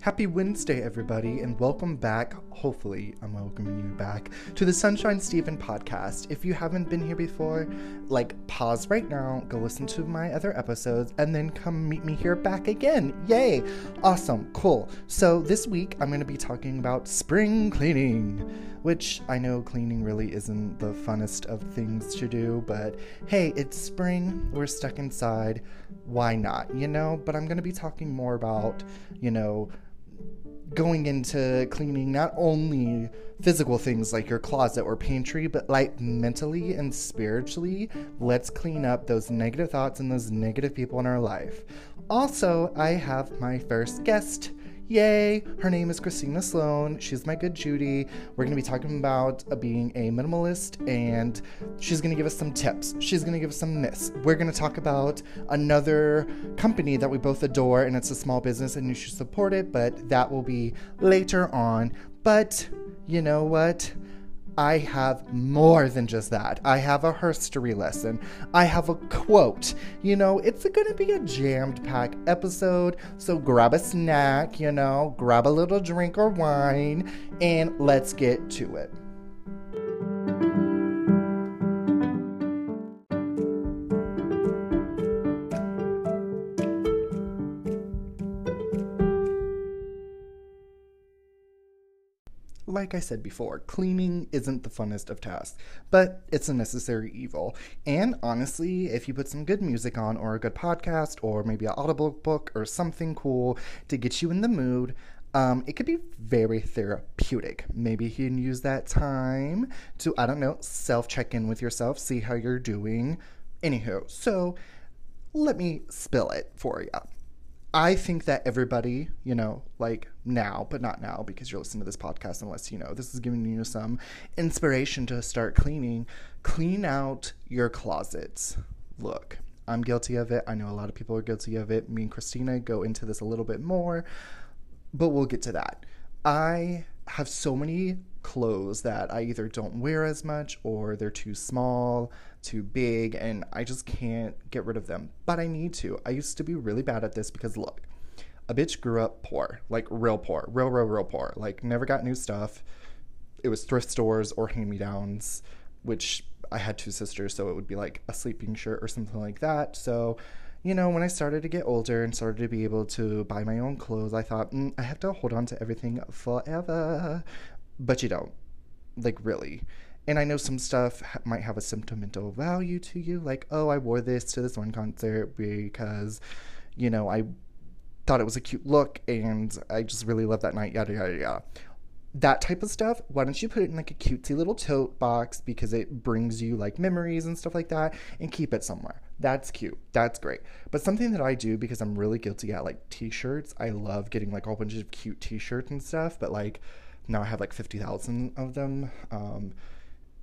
Happy Wednesday, everybody, and welcome back. Hopefully, I'm welcoming you back to the Sunshine Stephen podcast. If you haven't been here before, like, pause right now, go listen to my other episodes, and then come meet me here back again. Yay! Awesome, cool. So, this week, I'm going to be talking about spring cleaning, which I know cleaning really isn't the funnest of things to do, but hey, it's spring, we're stuck inside. Why not, you know? But I'm to be talking more about, you know, going into cleaning not only physical things like your closet or pantry, but like mentally and spiritually, let's clean up those negative thoughts and those negative people in our life. Also, I have my first guest Yay! Her name is Christina Sloan. She's my good Judy. We're going to be talking about uh, being a minimalist, and she's going to give us some tips. She's going to give us some myths. We're going to talk about another company that we both adore, and it's a small business, and you should support it, but that will be later on. But you know what? I have more than just that. I have a history lesson. I have a quote. You know, it's going to be a jammed pack episode. So grab a snack, you know, grab a little drink or wine, and let's get to it. Like I said before, cleaning isn't the funnest of tasks, but it's a necessary evil. And honestly, if you put some good music on, or a good podcast, or maybe an Audible book, or something cool to get you in the mood, um, it could be very therapeutic. Maybe you can use that time to, I don't know, self check in with yourself, see how you're doing. Anywho, so let me spill it for you. I think that everybody, you know, like now, but not now because you're listening to this podcast, unless, you know, this is giving you some inspiration to start cleaning. Clean out your closets. Look, I'm guilty of it. I know a lot of people are guilty of it. Me and Christina go into this a little bit more, but we'll get to that. I have so many clothes that I either don't wear as much or they're too small, too big, and I just can't get rid of them. But I need to. I used to be really bad at this because look, a bitch grew up poor, like real poor, real, real, real poor. Like never got new stuff. It was thrift stores or hand me downs, which I had two sisters, so it would be like a sleeping shirt or something like that. So you know, when I started to get older and started to be able to buy my own clothes, I thought, mm, I have to hold on to everything forever but you don't. Like, really. And I know some stuff might have a sentimental value to you, like, oh, I wore this to this one concert because, you know, I thought it was a cute look and I just really loved that night, yada, yada, yada. That type of stuff, why don't you put it in like a cutesy little tote box because it brings you like memories and stuff like that and keep it somewhere. That's cute. That's great. But something that I do because I'm really guilty at like t shirts, I love getting like a whole bunch of cute t shirts and stuff, but like, now I have like 50,000 of them. Um,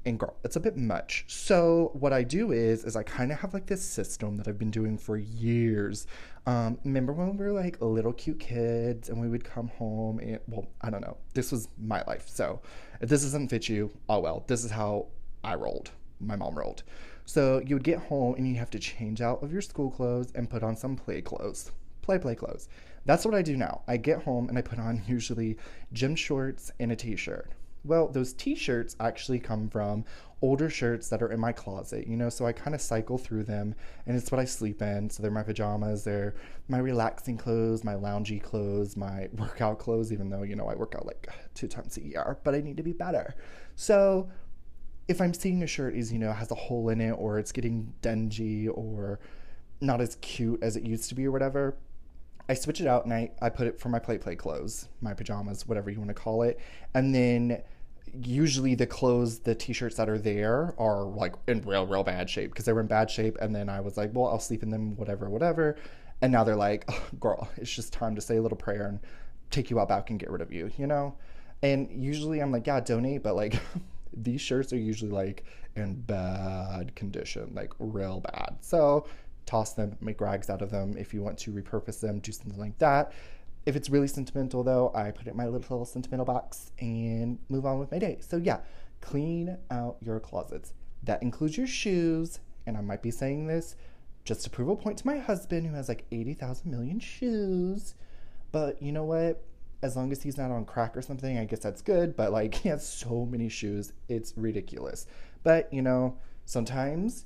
and girl, it's a bit much. So what I do is, is I kind of have like this system that I've been doing for years. Um, remember when we were like little cute kids and we would come home and, well, I don't know. This was my life. So if this doesn't fit you, oh well, this is how I rolled. My mom rolled. So you would get home and you have to change out of your school clothes and put on some play clothes. Play, play clothes. That's what I do now. I get home and I put on usually gym shorts and a t shirt. Well, those t shirts actually come from older shirts that are in my closet, you know, so I kind of cycle through them and it's what I sleep in. So they're my pajamas, they're my relaxing clothes, my loungy clothes, my workout clothes, even though, you know, I work out like two times a year, but I need to be better. So if I'm seeing a shirt is, you know, has a hole in it or it's getting dingy or not as cute as it used to be or whatever, I switch it out and I, I put it for my play play clothes, my pajamas, whatever you want to call it. And then usually the clothes, the t-shirts that are there are like in real, real bad shape because they were in bad shape. And then I was like, well, I'll sleep in them, whatever, whatever. And now they're like, oh, girl, it's just time to say a little prayer and take you out back and get rid of you, you know? And usually I'm like, yeah, donate, but like these shirts are usually like in bad condition, like real bad. So toss them, make rags out of them. If you want to repurpose them, do something like that. If it's really sentimental, though, I put it in my little sentimental box and move on with my day. So, yeah, clean out your closets. That includes your shoes. And I might be saying this just to prove a point to my husband who has like 80,000 million shoes. But you know what? as long as he's not on crack or something, I guess that's good. But like, he has so many shoes, it's ridiculous. But you know, sometimes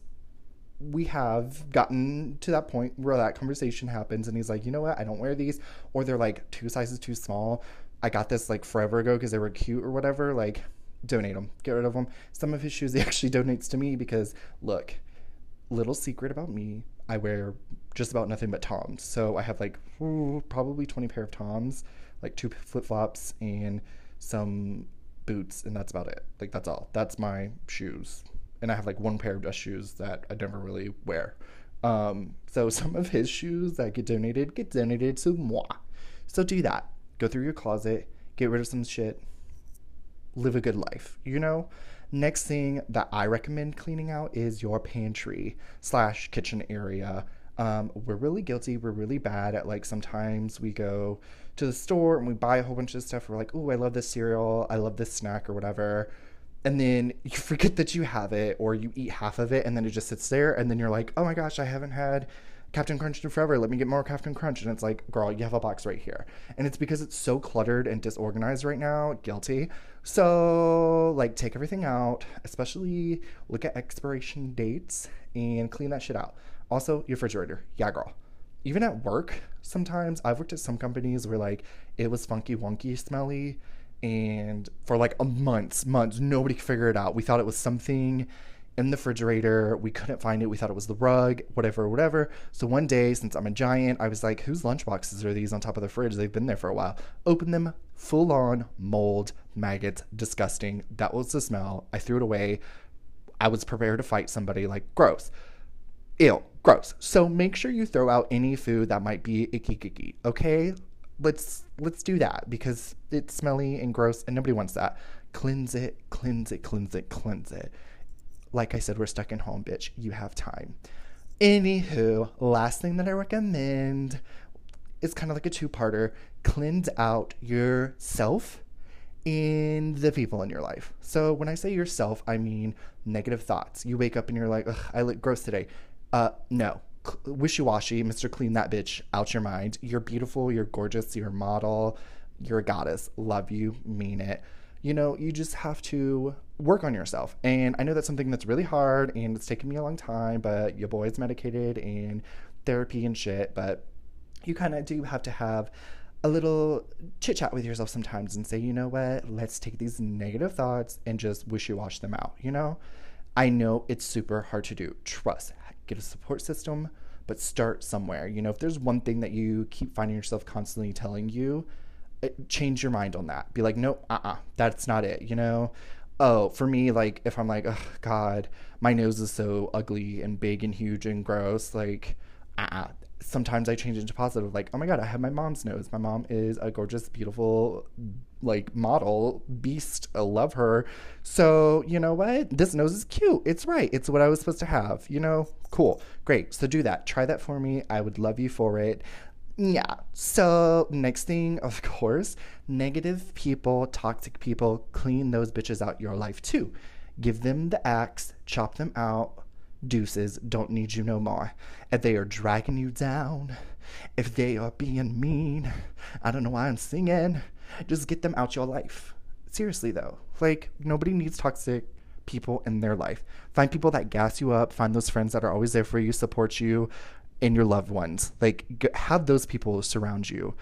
we have gotten to that point where that conversation happens and he's like, you know what, I don't wear these, or they're like two sizes too small. I got this like forever ago because they were cute or whatever. Like, donate them, get rid of them. Some of his shoes he actually donates to me because, look, little secret about me, I wear just about nothing but Toms. So I have like probably 20 pair of Toms, like two flip flops, and some boots, and that's about it. Like, that's all. That's my shoes and I have like one pair of dress shoes that I never really wear. Um, so some of his shoes that get donated get donated to moi. So do that. Go through your closet, get rid of some shit, live a good life. You know. Next thing that I recommend cleaning out is your pantry slash kitchen area. Um, we're really guilty. We're really bad at like sometimes we go to the store and we buy a whole bunch of stuff. We're like, oh, I love this cereal. I love this snack or whatever and then you forget that you have it or you eat half of it and then it just sits there and then you're like oh my gosh i haven't had captain crunch in forever. Let me get more captain crunch. And it's like girl you have a box right here. And it's because it's so cluttered and disorganized right now guilty. So like take everything out especially look at expiration dates and clean that shit out. Also your refrigerator. Yeah girl. Even at work sometimes i've worked at some companies where like it was funky wonky smelly and for like a months, months, nobody could figure it out. We thought it was something in the refrigerator. We couldn't find it. We thought it was the rug, whatever, whatever. So one day, since I'm a giant, I was like, whose lunchboxes are these on top of the fridge? They've been there for a while. Open them, full on mold, maggots, disgusting. That was the smell. I threw it away. I was prepared to fight somebody, like, gross. Ew, gross. So make sure you throw out any food that might be icky icky, okay? Let's let's do that because it's smelly and gross and nobody wants that. Cleanse it, cleanse it, cleanse it, cleanse it. Like I said, we're stuck in home, bitch. You have time. Anywho, last thing that I recommend is kind of like a two-parter. Cleanse out yourself and the people in your life. So when I say yourself, I mean negative thoughts. You wake up and you're like, I look gross today. Uh, no, wishy washy, Mr. Clean That Bitch out your mind. You're beautiful, you're gorgeous, you're a model, you're a goddess. Love you, mean it. You know, you just have to work on yourself. And I know that's something that's really hard and it's taken me a long time, but your boy's medicated and therapy and shit. But you kind of do have to have a little chit chat with yourself sometimes and say, you know what, let's take these negative thoughts and just wishy wash them out, you know? I know it's super hard to do. Trust, get a support system, but start somewhere. You know, if there's one thing that you keep finding yourself constantly telling you, eh, change your mind on that. Be like, no, uh uh-uh, uh, that's not it, you know? Oh, for me, like, if I'm like, oh, God, my nose is so ugly and big and huge and gross, like, uh uh sometimes I change it to positive, like, oh my God, I have my mom's nose. My mom is a gorgeous, beautiful, like model beast. I love her. So, you know what? This nose is cute. It's right. It's what I was supposed to have. You know, cool. Great. So do that. Try that for me. I would love you for it. Yeah. So, next thing, of course, negative people, toxic people, clean those bitches out your life too. Give them the axe, chop them out. Deuces don't need you no more. If they are dragging you down, if they are being mean, I don't know why I'm singing. Just get them out your life. Seriously, though. Like, nobody needs toxic people in their life. Find people that gas you up, find those friends that are always there for you, support you, and your loved ones. Like, have those people surround you.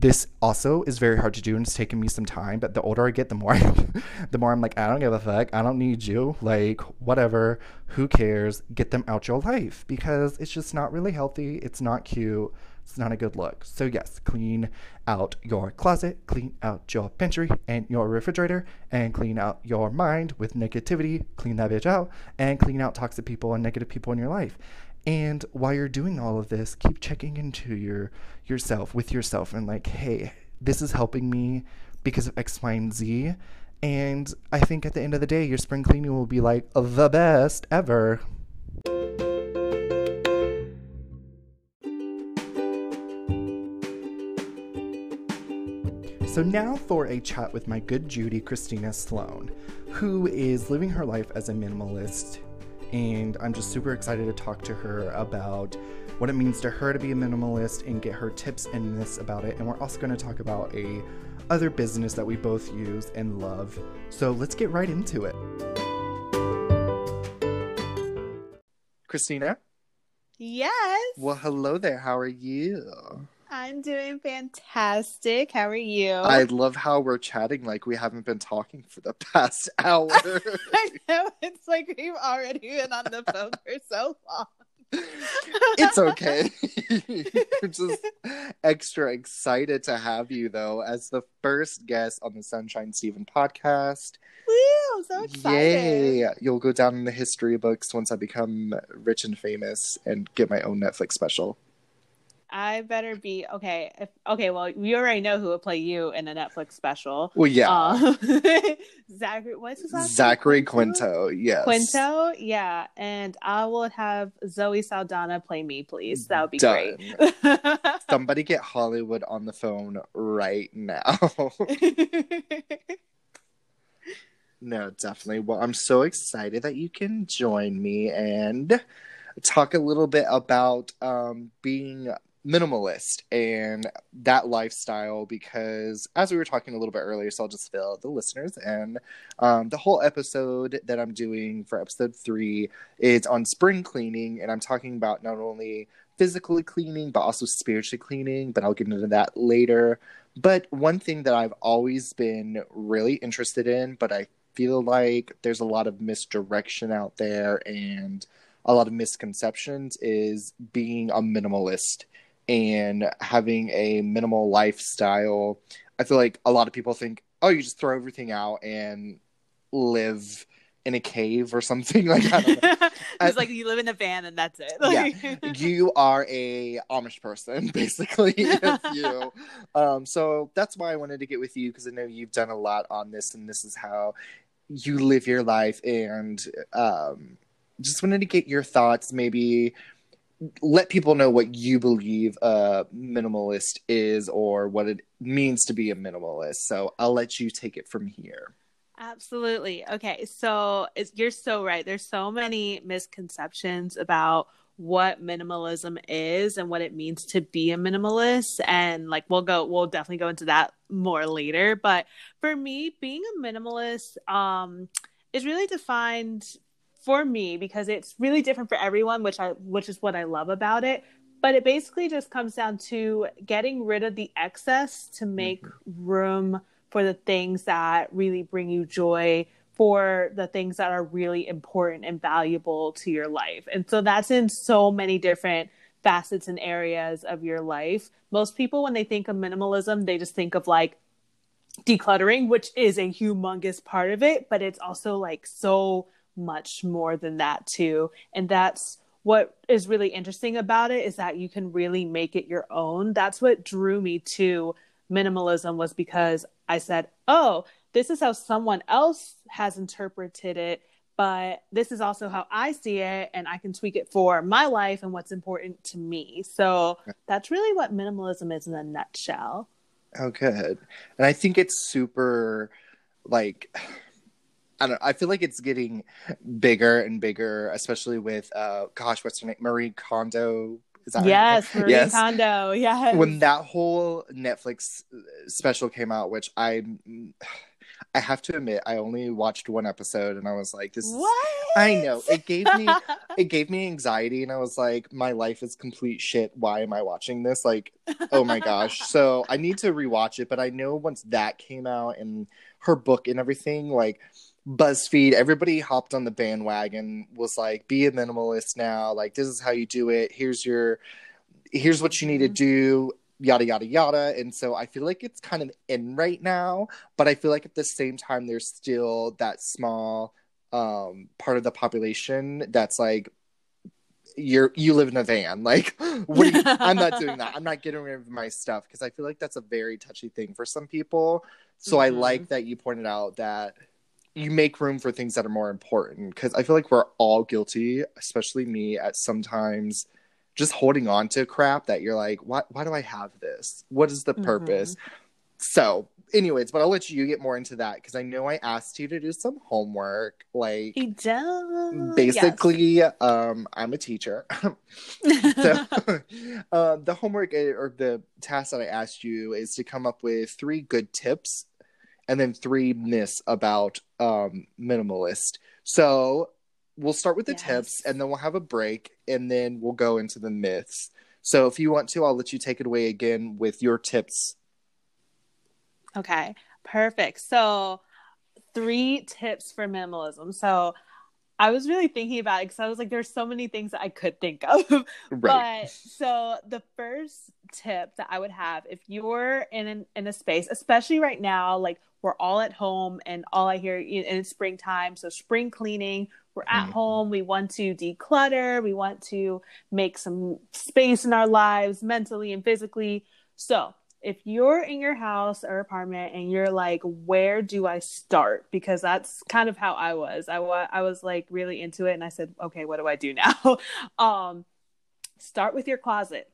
This also is very hard to do and it's taken me some time, but the older I get, the more the more I'm like, I don't give a fuck. I don't need you. Like, whatever. Who cares? Get them out your life because it's just not really healthy. It's not cute it's not a good look. So, yes, clean out your closet, clean out your pantry and your refrigerator, and clean out your mind with negativity. Clean that bitch out, and clean out toxic people and negative people in your life. And while you're doing all of this, keep checking into your yourself with yourself and like, hey, this is helping me because of X, Y, and Z. And I think at the end of the day, your spring cleaning will be like the best ever. So now for a chat with my good Judy Christina Sloan, who is living her life as a minimalist. And I'm just super excited to talk to her about what it means to her to be a minimalist and get her tips and myths about it. And we're also going to talk about a other business that we both use and love. So let's get right into it. Christina? Yes. Well, hello there. How are you? I'm doing fantastic. How are you? I love how we're chatting like we haven't been talking for the past hour. I know. It's like we've already been on the phone for so long. it's okay. We're just extra excited to have you, though, as the first guest on the Sunshine Steven podcast. Woo! I'm so excited. Yay! You'll go down in the history books once I become rich and famous and get my own Netflix special. I better be okay. If, okay, well, we already know who will play you in a Netflix special. Well, yeah, Um, Zachary. What's his last name? Zachary Quinto. Yes, Quinto, yeah, and I will have Zoe Saldana play me, please. That would be Done. great. Somebody get Hollywood on the phone right now. no, definitely. Well, I'm so excited that you can join me and talk a little bit about um, being minimalist and that lifestyle because as we were talking a little bit earlier so i'll just fill the listeners and um, the whole episode that i'm doing for episode three is on spring cleaning and i'm talking about not only physically cleaning but also spiritually cleaning but i'll get into that later. But one thing that i've always been really interested in but i feel like there's a lot of misdirection out there and a lot of misconceptions is being a minimalist and having a minimal lifestyle. I feel like a lot of people think, oh, you just throw everything out and live in a cave or something like that. it's like you live in a van and that's it. yeah, you are a Amish person, basically. you, um, so that's why I wanted to get with you because I know you've done a lot on this, and this is how you live your life, and um, just wanted to get your thoughts, maybe let people know what you believe a minimalist is or what it means to be a minimalist. So I'll let you take it from here. Absolutely. Okay. So you're so right. There's so many misconceptions about what minimalism is and what it means to be a minimalist. And like, we'll go, we'll definitely go into that more later. But for me, being a minimalist, um, is really defined for me because it's really different for everyone, which I which is what I love about it. But it basically just comes down to getting rid of the excess to make mm-hmm. room for the things that really bring you joy, for the things that are really important and valuable to your life. And so that's in so many different facets and areas of your life. Most people when they think of minimalism, they just think of like decluttering, which is a humongous part of it, but it's also like so much more than that too. And that's what is really interesting about it is that you can really make it your own. That's what drew me to minimalism was because I said, "Oh, this is how someone else has interpreted it, but this is also how I see it and I can tweak it for my life and what's important to me." So, that's really what minimalism is in a nutshell. Oh, good. And I think it's super like I don't. I feel like it's getting bigger and bigger, especially with uh, gosh, what's her name, Marie Kondo. Is that yes, Marie yes. Kondo. Yes. When that whole Netflix uh, special came out, which I, I have to admit, I only watched one episode, and I was like, "This." What? I know it gave me it gave me anxiety, and I was like, "My life is complete shit. Why am I watching this?" Like, oh my gosh. So I need to rewatch it, but I know once that came out and her book and everything, like BuzzFeed, everybody hopped on the bandwagon, was like, be a minimalist now. Like, this is how you do it. Here's your, here's what you need to mm-hmm. do, yada, yada, yada. And so I feel like it's kind of in right now, but I feel like at the same time, there's still that small um, part of the population that's like, you're you live in a van like you, i'm not doing that i'm not getting rid of my stuff because i feel like that's a very touchy thing for some people so mm-hmm. i like that you pointed out that you make room for things that are more important because I feel like we're all guilty, especially me, at sometimes just holding on to crap that you're like, why why do I have this? What is the mm-hmm. purpose? So anyways, but I'll let you get more into that because I know I asked you to do some homework. Like He does. basically, um, I'm a teacher. So uh, the homework uh, or the task that I asked you is to come up with three good tips and then three myths about um, minimalist. So we'll start with the Yes. tips and then we'll have a break and then we'll go into the myths. So if you want to, I'll let you take it away again with your tips. Okay, perfect. So, three tips for minimalism. So, I was really thinking about it because I was like, there's so many things that I could think of. Right. But so the first tip that I would have if you're in an, in a space, especially right now, like we're all at home and all I hear and it's springtime, so spring cleaning. We're at Mhm. home. We want to declutter. We want to make some space in our lives, mentally and physically. So if you're in your house or apartment and you're like, where do I start? Because that's kind of how I was. I wa- I was like really into it, and I said, okay, what do I do now? um, start with your closet.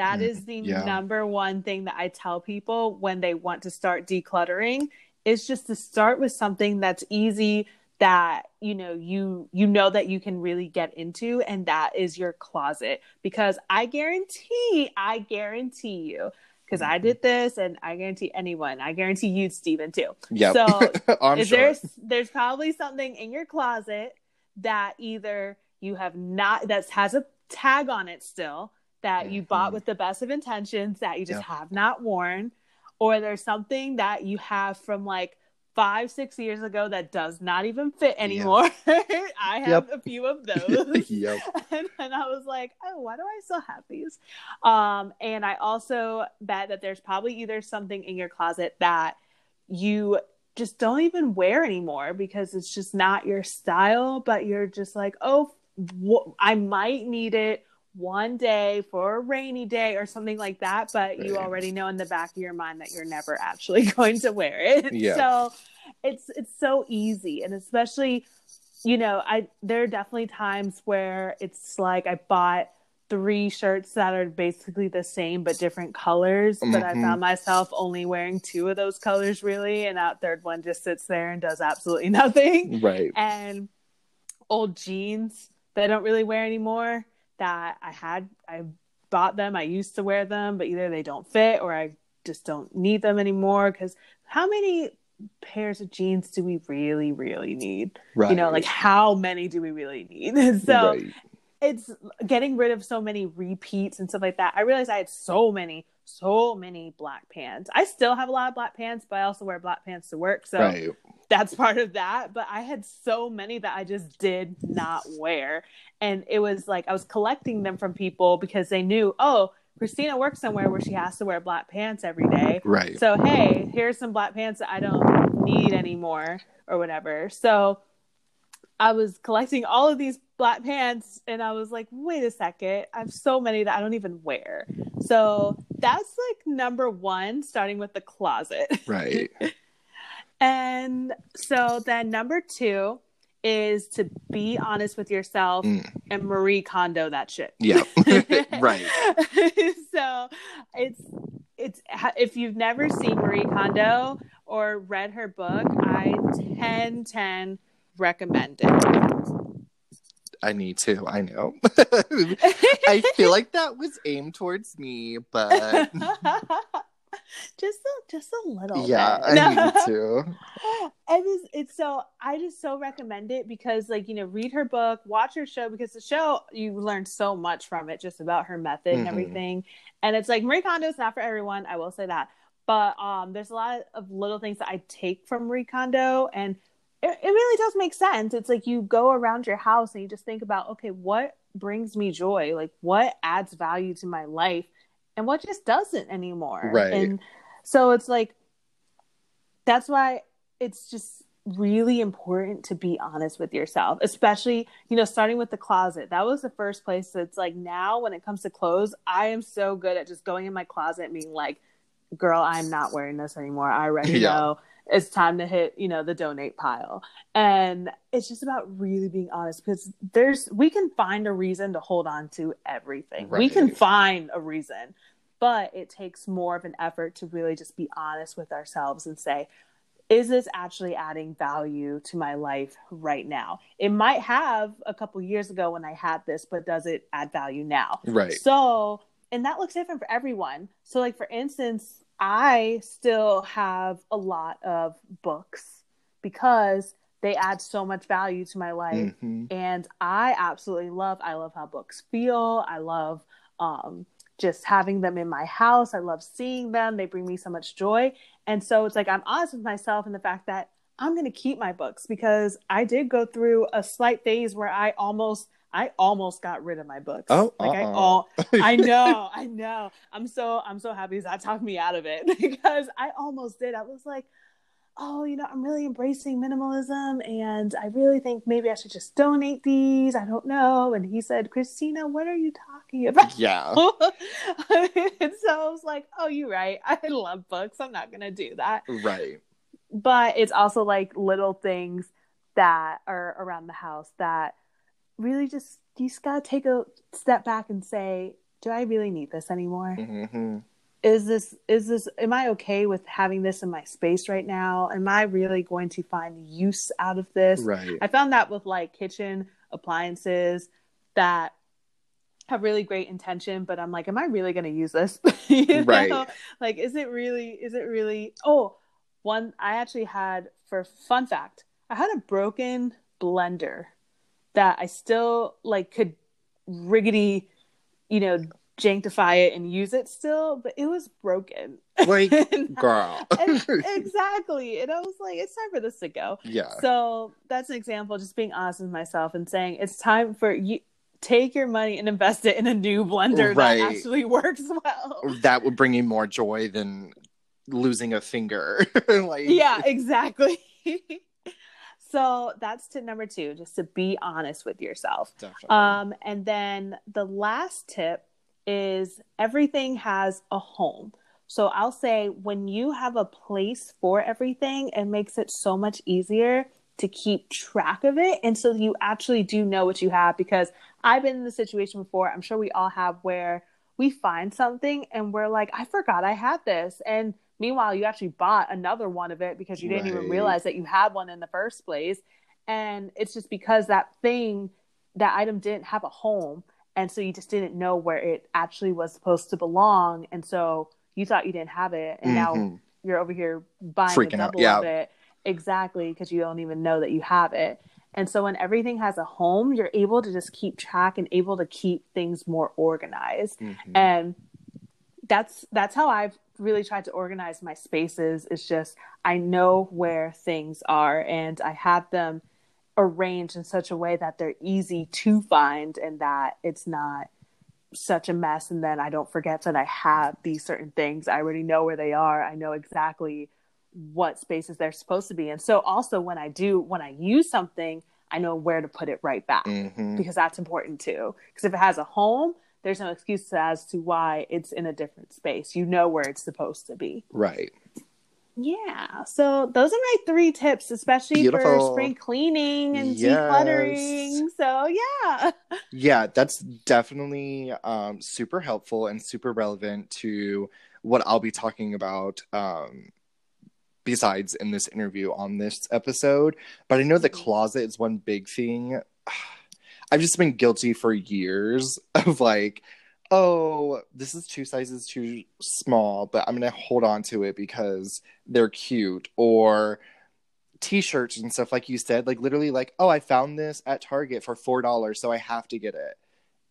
That Mm, is the yeah. number one thing that I tell people when they want to start decluttering is just to start with something that's easy that you know you you know that you can really get into and that is your closet because I guarantee I guarantee you because I did this and I guarantee anyone I guarantee you Stephen too Yep. so I'm is sure. there's there's probably something in your closet that either you have not that has a tag on it still that you bought Mhm. with the best of intentions that you just Yeah. have not worn or there's something that you have from like five six years ago that does not even fit anymore i have Yep. a few of those yep. and, and I was like, oh, why do I still have these? Um, and I also bet that there's probably either something in your closet that you just don't even wear anymore because it's just not your style, but you're just like, oh, wh- I might need it one day for a rainy day or something like that, but you already know in the back of your mind that you're never actually going to wear it. Yeah. So it's it's so easy and especially you know, I there are definitely times where it's like I bought three shirts that are basically the same but different colors, but I Mhm. found myself only wearing two of those colors really, and that third one just sits there and does absolutely nothing. Right. And old jeans that I don't really wear anymore that I had I bought them, I used to wear them, but either they don't fit or I just don't need them anymore because how many pairs of jeans do we really really need Right. you know like how many do we really need so Right. it's getting rid of so many repeats and stuff like that i realized i had so many so many black pants i still have a lot of black pants but i also wear black pants to work so right. That's part of that but i had so many that i just did not wear and it was like i was collecting them from people because they knew oh christina works somewhere where she has to wear black pants every day Right. so hey, here's some black pants that I don't need anymore or whatever. So I was collecting all of these black pants and I was like, wait a second, I have so many that I don't even wear. So that's like number one, starting with the closet. Right. And so then number two is to be honest with yourself Mm. and Marie Kondo that shit. Yeah. right. so it's it's if you've never seen Marie Kondo or read her book, I 10 10 recommend it. I need to. I know. I feel like that was aimed towards me, but just a, just a little yeah, bit. I need to. it was it's so i just so recommend it because like you know read her book watch her show because the show you learn so much from it just about her method and Mhm. everything and it's like marie kondo is not for everyone i will say that but um there's a lot of little things that i take from marie kondo and it, it really does make sense it's like you go around your house and you just think about okay what brings me joy like what adds value to my life and what just doesn't anymore. Right. and so it's like that's why it's just really important to be honest with yourself especially you know starting with the closet. That was the first place that's like now when it comes to clothes i am so good at just going in my closet and being like girl i'm not wearing this anymore. I already Yeah. know it's time to hit you know the donate pile. And it's just about really being honest because there's we can find a reason to hold on to everything. We can find a reason but it takes more of an effort to really just be honest with ourselves and say, is this actually adding value to my life right now? It might have a couple years ago when I had this, but does it add value now? Right. So, and that looks different for everyone. So, like for instance, I still have a lot of books because they add so much value to my life, Mhm. and I absolutely love. I love how books feel. I love um, just having them in my house. I love seeing them. They bring me so much joy. And so it's like I'm honest with myself in the fact that I'm going to keep my books because I did go through a slight phase where I almost I almost got rid of my books. Oh, like I uh-uh. all I know, I know. I'm so I'm so happy that talked me out of it because I almost did. I was like, oh, you know, I'm really embracing minimalism and I really think maybe I should just donate these. I don't know. And he said, Christina, what are you talking about? Yeah. and so I was like, oh, you're right. I love books. I'm not going to do that. Right. But it's also like little things that are around the house that really just, you just got to take a step back and say, do I really need this anymore? hmm is this is this am i okay with having this in my space right now am i really going to find use out of this Right. i found that with like kitchen appliances that have really great intention but i'm like am i really going to use this You know? Right. like is it really is it really oh one i actually had for fun fact i had a broken blender that i still like could riggedy you know janktify it and use it still but it was broken Like, And- girl. and- exactly and i was like it's time for this to go yeah. so that's an example, just being honest with myself and saying it's time for you take your money and invest it in a new blender Right. that actually works well. that would bring you more joy than losing a finger. like, Yeah, exactly. so that's tip number two, just to be honest with yourself. Definitely. Um, and then the last tip is everything has a home. So I'll say when you have a place for everything, it makes it so much easier to keep track of it. And so you actually do know what you have because I've been in the situation before, I'm sure we all have, where we find something and we're like, I forgot I had this. And meanwhile, you actually bought another one of it because you didn't even realize that you had one in the first place. And it's just because that thing, that item didn't have a home. And so you just didn't know where it actually was supposed to belong. And so you thought you didn't have it. And now Mhm. you're over here buying Freaking a out, double yeah. of it. Exactly, because you don't even know that you have it. And so when everything has a home, you're able to just keep track and able to keep things more organized. Mhm. And that's that's how I've really tried to organize my spaces. It's just I know where things are and I have them arranged in such a way that they're easy to find and that it's not such a mess and then I don't forget that I have these certain things. I already know where they are. I know exactly what spaces they're supposed to be in. So also when I do when I use something, I know where to put it right back Mhm. because that's important too. Because if it has a home, there's no excuse as to why it's in a different space. You know where it's supposed to be. Right. Yeah. So those are my three tips, especially for spring cleaning and Yes. decluttering. So yeah. Yeah, that's definitely um, super helpful and super relevant to what I'll be talking about. Um, besides in this interview on this episode, but I know the Mhm. closet is one big thing. I've just been guilty for years of like, oh, this is two sizes too small, but I'm gonna hold on to it because they're cute, or t-shirts and stuff like you said like literally like oh i found this at target for four dollars so i have to get it.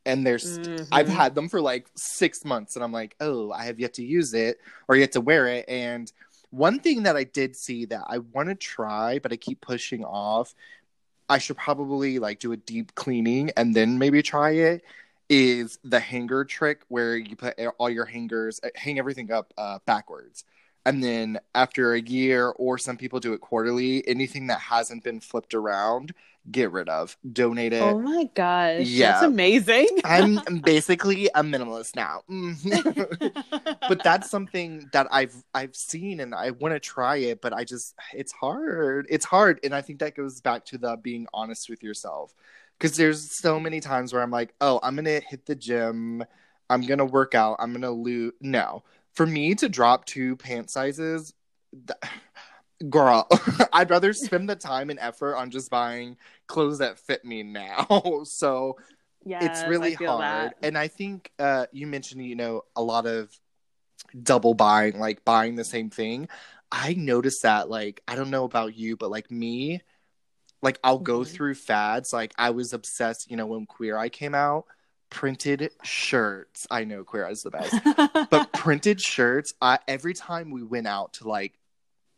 And there's i've Mhm. had them for like six months and i'm like oh i have yet to use it or yet to wear it. And one thing that i did see that i want to try but i keep pushing off i should probably like do a deep cleaning and then maybe try it is the hanger trick where you put all your hangers hang everything up uh, backwards. And then after a year or some people do it quarterly anything that hasn't been flipped around get rid of. Donate it. Oh my gosh. Yeah. That's amazing. i'm basically a minimalist now. But that's something that i've i've seen and i want to try it but i just it's hard. It's hard. And i think that goes back to the being honest with yourself because there's so many times where i'm like oh i'm gonna hit the gym I'm gonna work out. I'm gonna lose. No, for me to drop two pant sizes, th- girl, I'd rather spend the time and effort on just buying clothes that fit me now. so Yes, it's really hard. that. And I think uh, you mentioned, you know, a lot of double buying, like buying the same thing. I noticed that, like, I don't know about you, but like me, like I'll go Mhm. through fads. Like I was obsessed, you know, when Queer Eye came out, printed shirts. I know Queer Eye is the best, but printed shirts. I every time we went out to like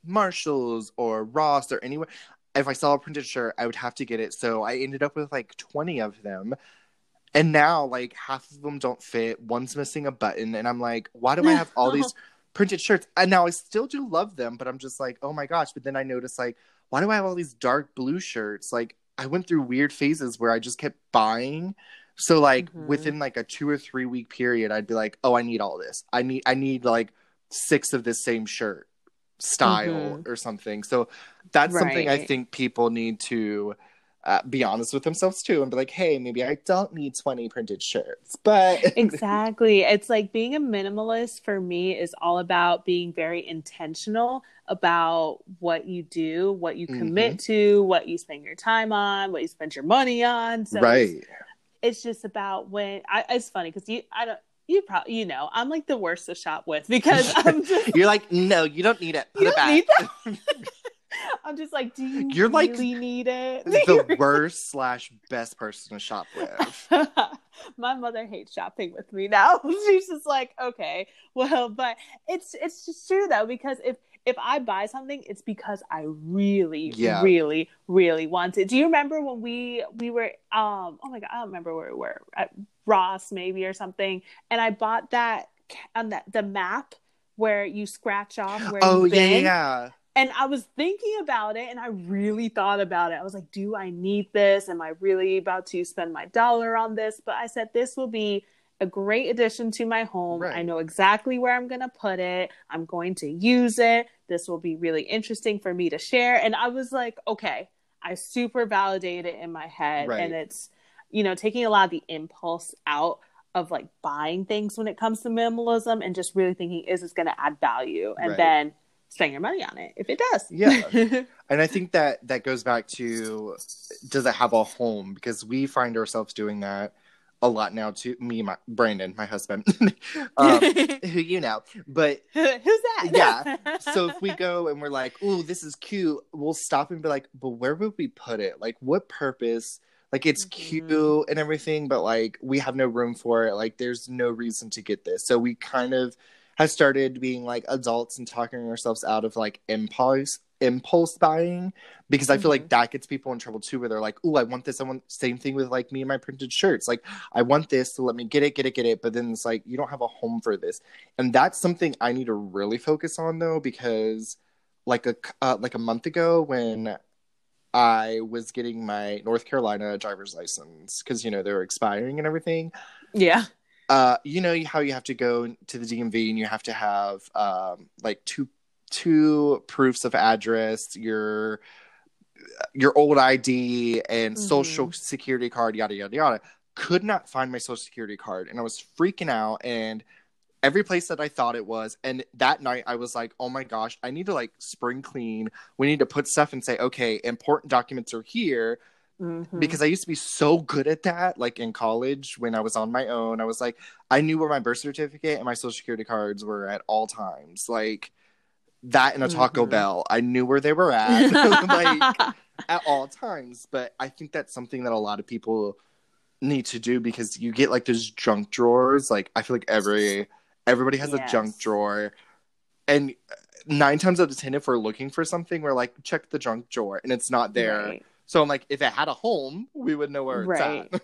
Marshalls or Ross or anywhere, if I saw a printed shirt, I would have to get it. So I ended up with like twenty of them. And now, like half of them don't fit. One's missing a button, and I'm like, why do I have all these printed shirts? And now I still do love them, but I'm just like, oh my gosh. But then I notice, like, why do I have all these dark blue shirts? Like, I went through weird phases where I just kept buying. So, like, Mhm. within like a two or three week period, I'd be like, oh, I need all this. I need, I need like six of this same shirt style Mhm. or something. So that's something I think people need to uh, be honest with themselves too and be like, hey, maybe I don't need 20 printed shirts, but exactly. It's like being a minimalist for me is all about being very intentional about what you do, what you commit Mm-hmm. to, what you spend your time on, what you spend your money on. So it's, right. it's just about when I, it's funny because you, I don't, you probably, you know, I'm like the worst to shop with because I'm just, You're like, no, you don't need it. Put you it back. I'm just like, do you You're like really need it? the worst slash best person to shop with. my mother hates shopping with me now. She's just like, okay, well, but it's it's just true though because if if I buy something, it's because I really, Yeah. really, really want it. Do you remember when we we were um oh my god, I don't remember where we were at Ross maybe or something, and I bought that on that the map where you scratch off where Oh, you've yeah, been. yeah. And I was thinking about it and I really thought about it. I was like, do I need this? Am I really about to spend my dollar on this? But I said, this will be a great addition to my home. Right. I know exactly where I'm going to put it. I'm going to use it. This will be really interesting for me to share. And I was like, okay, I super validate it in my head. Right. And it's, you know, taking a lot of the impulse out of like buying things when it comes to minimalism and just really thinking, is this going to add value? And Right. then spend your money on it if it does. Yeah. And I think that that goes back to does it have a home? Because we find ourselves doing that a lot now too. Me, my Brandon, my husband, um, who you know. But Who's that? Yeah. so if we go and we're like, "Oh, this is cute," we'll stop and be like, "But where would we put it? Like, what purpose?" Like it's Mhm. cute and everything, but like we have no room for it. Like there's no reason to get this. So we kind of have started being like adults and talking ourselves out of like impulse impulse buying because I feel like that gets people in trouble too, where they're like, "Oh, I want this." I want same thing with like me and my printed shirts. Like I want this, so let me get it, get it, get it. But then it's like you don't have a home for this, and that's something I need to really focus on though because like a uh, like a month ago when I was getting my North Carolina driver's license because you know they were expiring and everything. yeah. Uh, you know how you have to go to the DMV and you have to have um, like two two proofs of address, your your old ID and social security card, yada yada yada. Could not find my social security card, and I was freaking out. And every place that I thought it was, and that night I was like, "Oh my gosh, I need to like spring clean. We need to put stuff and say, okay, important documents are here." Mhm. because I used to be so good at that. Like in college, when I was on my own, I was like, I knew where my birth certificate and my social security cards were at all times. Like that in a Taco Mhm. Bell, I knew where they were at, like at all times. But I think that's something that a lot of people need to do because you get like those junk drawers. Like I feel like every everybody has a junk drawer, and nine times out of ten, if we're looking for something, we're like, check the junk drawer, and it's not there. Right. So I'm like, if it had a home, we would know where it's Right. at.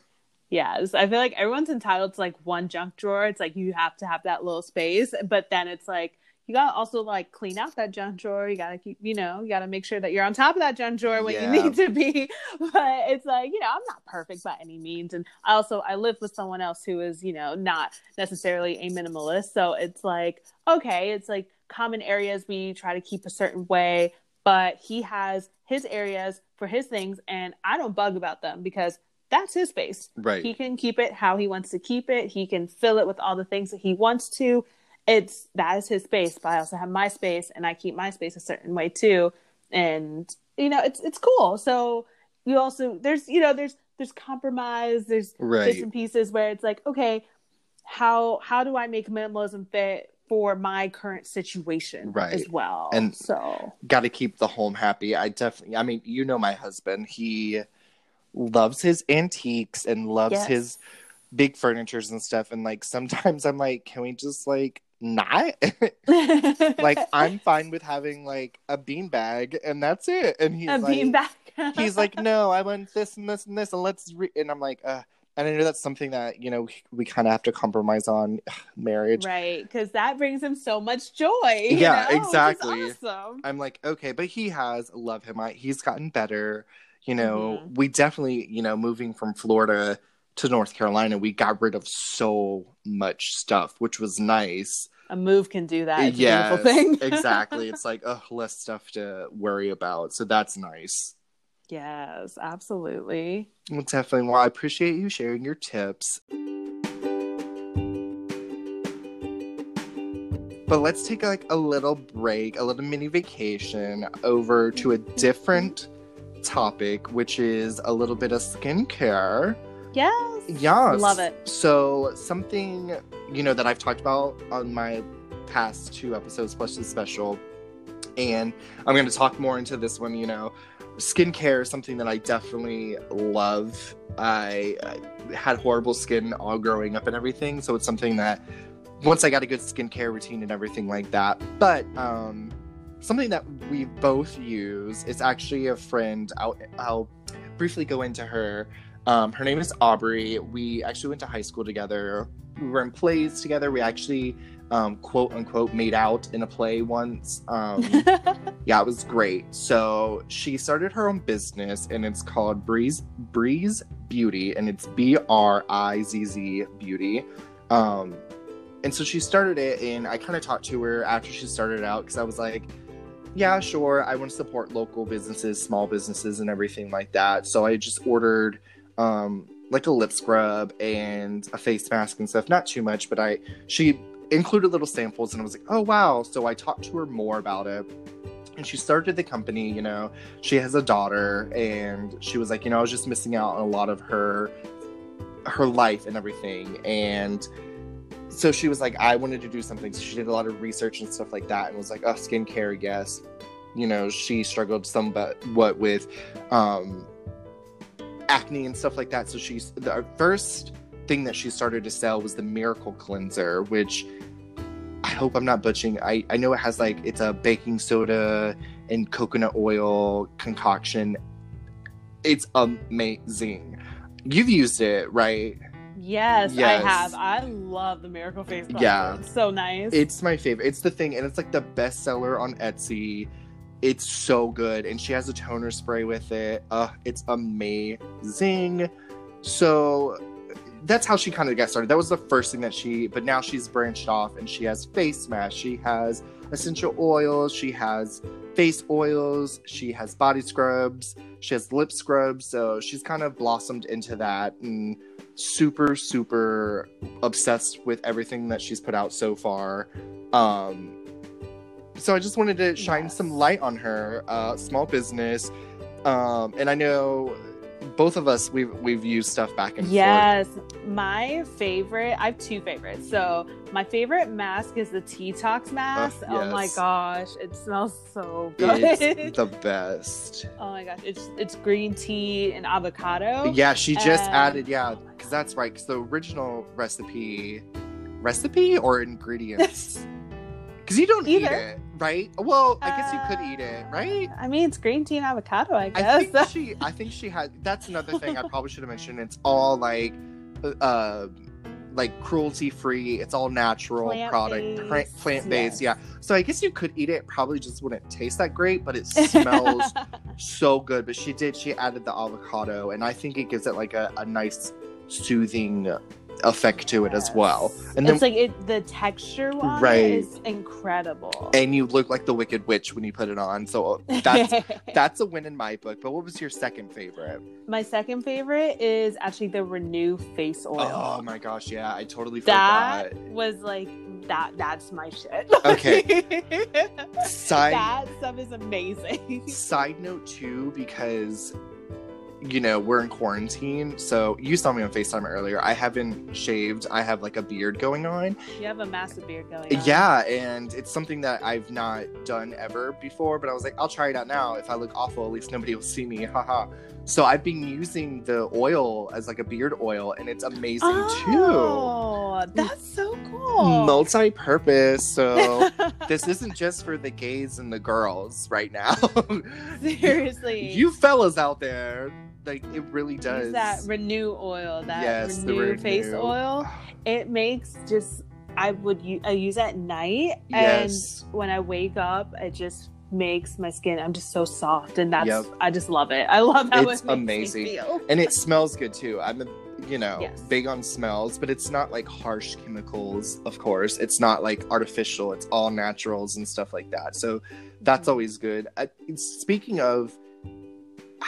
Yes, I feel like everyone's entitled to like one junk drawer. It's like you have to have that little space, but then it's like you gotta also like clean out that junk drawer. You gotta keep, you know, you gotta make sure that you're on top of that junk drawer when Yeah. you need to be. But it's like you know, I'm not perfect by any means, and I also I live with someone else who is you know not necessarily a minimalist. So it's like okay, it's like common areas we try to keep a certain way, but he has his areas for his things, and I don't bug about them because that's his space. Right. He can keep it how he wants to keep it. He can fill it with all the things that he wants to. It's that is his space, but I also have my space and I keep my space a certain way too. And you know, it's it's cool. So you also there's you know, there's there's compromise, there's Right. bits and pieces where it's like, okay, how how do I make minimalism fit for my current situation Right. as well? And- so got to keep the home happy. I definitely, I mean, you know, my husband, he loves his antiques and loves Yes. his big furnitures and stuff. And like sometimes I'm like, can we just like not? like I'm fine with having like a bean bag and that's it. And he's a like, beanbag. he's like, no, I want this and this and this, and let's. Re-. And I'm like, uh. And I know that's something that you know we, kind of have to compromise on marriage. right, because that brings him so much joy. Yeah, know, exactly. awesome. I'm like, okay, but he has love him. I, he's gotten better. You know, Mhm. we definitely, you know, moving from Florida to North Carolina, we got rid of so much stuff, which was nice. A move can do that. It's a Yes, beautiful thing. exactly. It's like, oh, less stuff to worry about. So that's nice. Yes, absolutely. Well, definitely. Well, I appreciate you sharing your tips. But let's take like a little break, a little mini vacation over to a different topic, which is a little bit of skincare. Yes. Yes. Love it. So, something, you know, that I've talked about on my past two episodes plus the special, and I'm going to talk more into this one, you know. Skincare is something that I definitely love. I, I had horrible skin all growing up and everything, so it's something that once I got a good skincare routine and everything like that. But um, something that we both use is actually a friend. I'll, I'll briefly go into her. Um, her name is Aubrey. We actually went to high school together. We were in plays together. We actually, um, quote unquote, made out in a play once. Um, yeah, it was great. So she started her own business, and it's called Briiz Briiz Beauty, and it's B R I Z Z Beauty. Um, and so she started it, and I kind of talked to her after she started out because I was like, yeah, sure, I want to support local businesses, small businesses, and everything like that. So I just ordered um, like a lip scrub and a face mask and stuff. Not too much, but I she included little samples, and I was like, oh wow. So I talked to her more about it. And she started the company, you know. She has a daughter, and she was like, you know, I was just missing out on a lot of her her life and everything. And so she was like, I wanted to do something. So she did a lot of research and stuff like that, and was like, oh, skincare, yes. You know, she struggled somewhat what with um, acne and stuff like that. So she's the first thing that she started to sell was the Miracle Cleanser, which I hope I'm not butchering. I, I know it has like it's a baking soda and coconut oil concoction. It's amazing. You've used it, right? yes, Yes. I have. I love the Miracle Face Cleanser. Yeah. It's so nice. It's my favorite. It's the thing, and it's like the best seller on Etsy. It's so good, and she has a toner spray with it. Uh, it's amazing. So that's how she kind of got started. That was the first thing that she, but now she's branched off, and she has face masks. She has essential oils. She has face oils. She has body scrubs. She has lip scrubs. So she's kind of blossomed into that, and super super obsessed with everything that she's put out so far. Um, so I just wanted to shine Yes. some light on her uh, small business, um, and I know both of us we've we've used stuff back and forth. Yes, my favorite. I have two favorites. So my favorite mask is the Detox mask. Oh my gosh, it smells so good. It's the best. oh my gosh, it's it's green tea and avocado. Yeah, she just And- added yeah, because that's right. Because the original recipe, recipe or ingredients. Because you don't eat Either. Right? Well, I guess you could eat it, Uh, right? I mean, it's green tea and avocado. I guess. I think she. I think she had. That's another thing I probably should have mentioned. It's all like, uh, like cruelty free. It's all natural product, Plant-based, plant based. yes. Yeah. So I guess you could eat it. it. Probably just wouldn't taste that great, but it smells so good. But she did. She added the avocado, and I think it gives it like a, a nice, soothing effect to it as well. And then it's like it the texture Right. is incredible. and you look like the Wicked Witch when you put it on. So uh, that's that's a win in my book. But what was your second favorite? my second favorite is actually the Renew face oil. Oh my gosh, yeah, I totally that forgot. was like that that's my shit. Okay. Side that stuff is amazing. side note too, because you know we're in quarantine. So you saw me on Facetime earlier. I haven't shaved. I have like a beard going on. You have a massive beard going on. Yeah, and it's something that I've not done ever before, but I was like, I'll try it out now. If I look awful, at least nobody will see me. Haha. So I've been using the oil as like a beard oil, and it's amazing too. Oh, mm. that's so cool. Multi-purpose. So this isn't just for the gays and the girls right now. Seriously. you fellas out there, like it really does. Use that renew oil, that Yes, the renew face oil. Ah. It makes just I would u- I use at night Yes. and when I wake up it just makes my skin I'm just so soft and that's Yep. I just love it. I love how It's it makes amazing. me feel. and it smells good too. I'm a you know Yes. big on smells, but it's not like harsh chemicals. Of course, it's not like artificial. It's all naturals and stuff like that. So that's mm-hmm. always good. I, speaking of,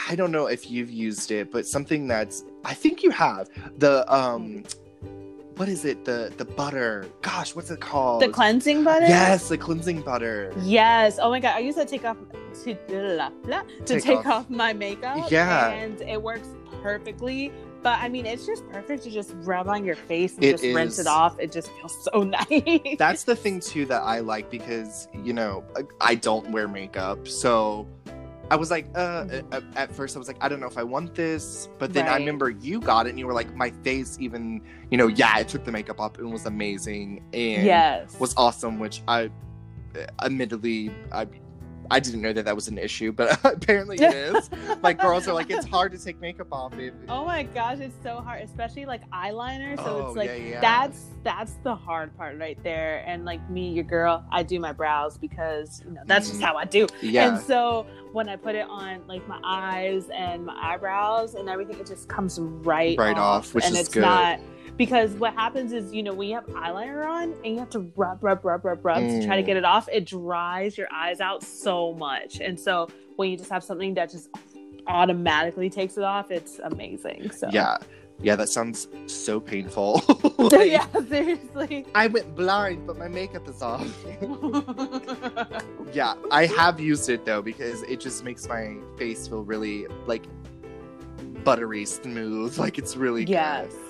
I don't know if you've used it, but something that's I think you have the um, what is it? The the butter. Gosh, what's it called? The cleansing butter? Yes, the cleansing butter. Yes. Oh my god, I use that to take off to blah, blah, to Take take, off. off. my makeup. Yeah. And it works perfectly. But I mean, it's just perfect to just rub on your face and It just rinse it off. It just feels so nice. That's the thing too that I like because you know I don't wear makeup, so I was like, uh, at, at first I was like, I don't know if I want this, but then I remember you got it and you were like, my face even, you know, yeah, I took the makeup off and was amazing and yes. was awesome, which I, uh, admittedly, I. I didn't know that that was an issue, but apparently it is. like girls are like, it's hard to take makeup off. It, Oh my gosh, it's so hard, especially like eyeliner. So Oh, it's like yeah, yeah. that's that's the hard part right there. And like me, your girl, I do my brows because you know that's just Mhm. how I do. yeah, And so when I put it on like my eyes and my eyebrows and everything, it just comes right Right off, which and is it's good. not because what happens is you know when you have eyeliner on and you have to rub rub rub rub rub to try to Mm. get it off, it dries your eyes out so much. And so when you just have something that just automatically takes it off, it's amazing. So yeah, yeah. That sounds so painful. Like, yeah, seriously. I went blind, but my makeup is off. yeah, I have used it though because it just makes my face feel really like buttery smooth. Like it's really yes. good.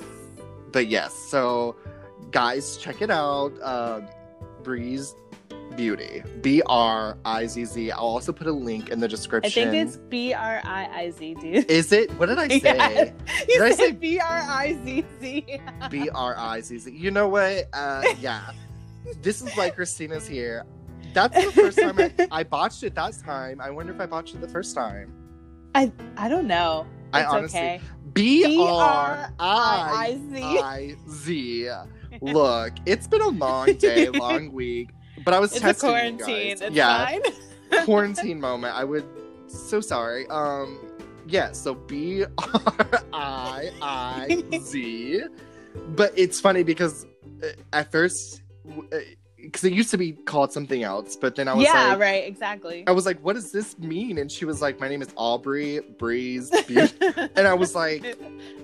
But yes, so guys, check it out. Um, Briiz Beauty. B R I Z Z. I'll also put a link in the description. I think it's B R I I Z, dude. Is it? What did I say? Yes. Did You I say- B R I Z Z. B R I Z Z. You know what? Uh, yeah. This is why Christina's here. That's the first time I, I botched it that time. I wonder if I botched it the first time. I I don't know. I honestly okay. B R I. I Z. Look, it's been a long day, long week, but I was It's a testing you quarantine. guys. It's yeah, fine. quarantine moment. I would so sorry. Um, yeah. So B R I I Z. But it's funny because uh, at first, because it used to be called something else, but then I was yeah, like, right, exactly. I was like, what does this mean? And she was like, my name is Aubrey Breeze. And I was like,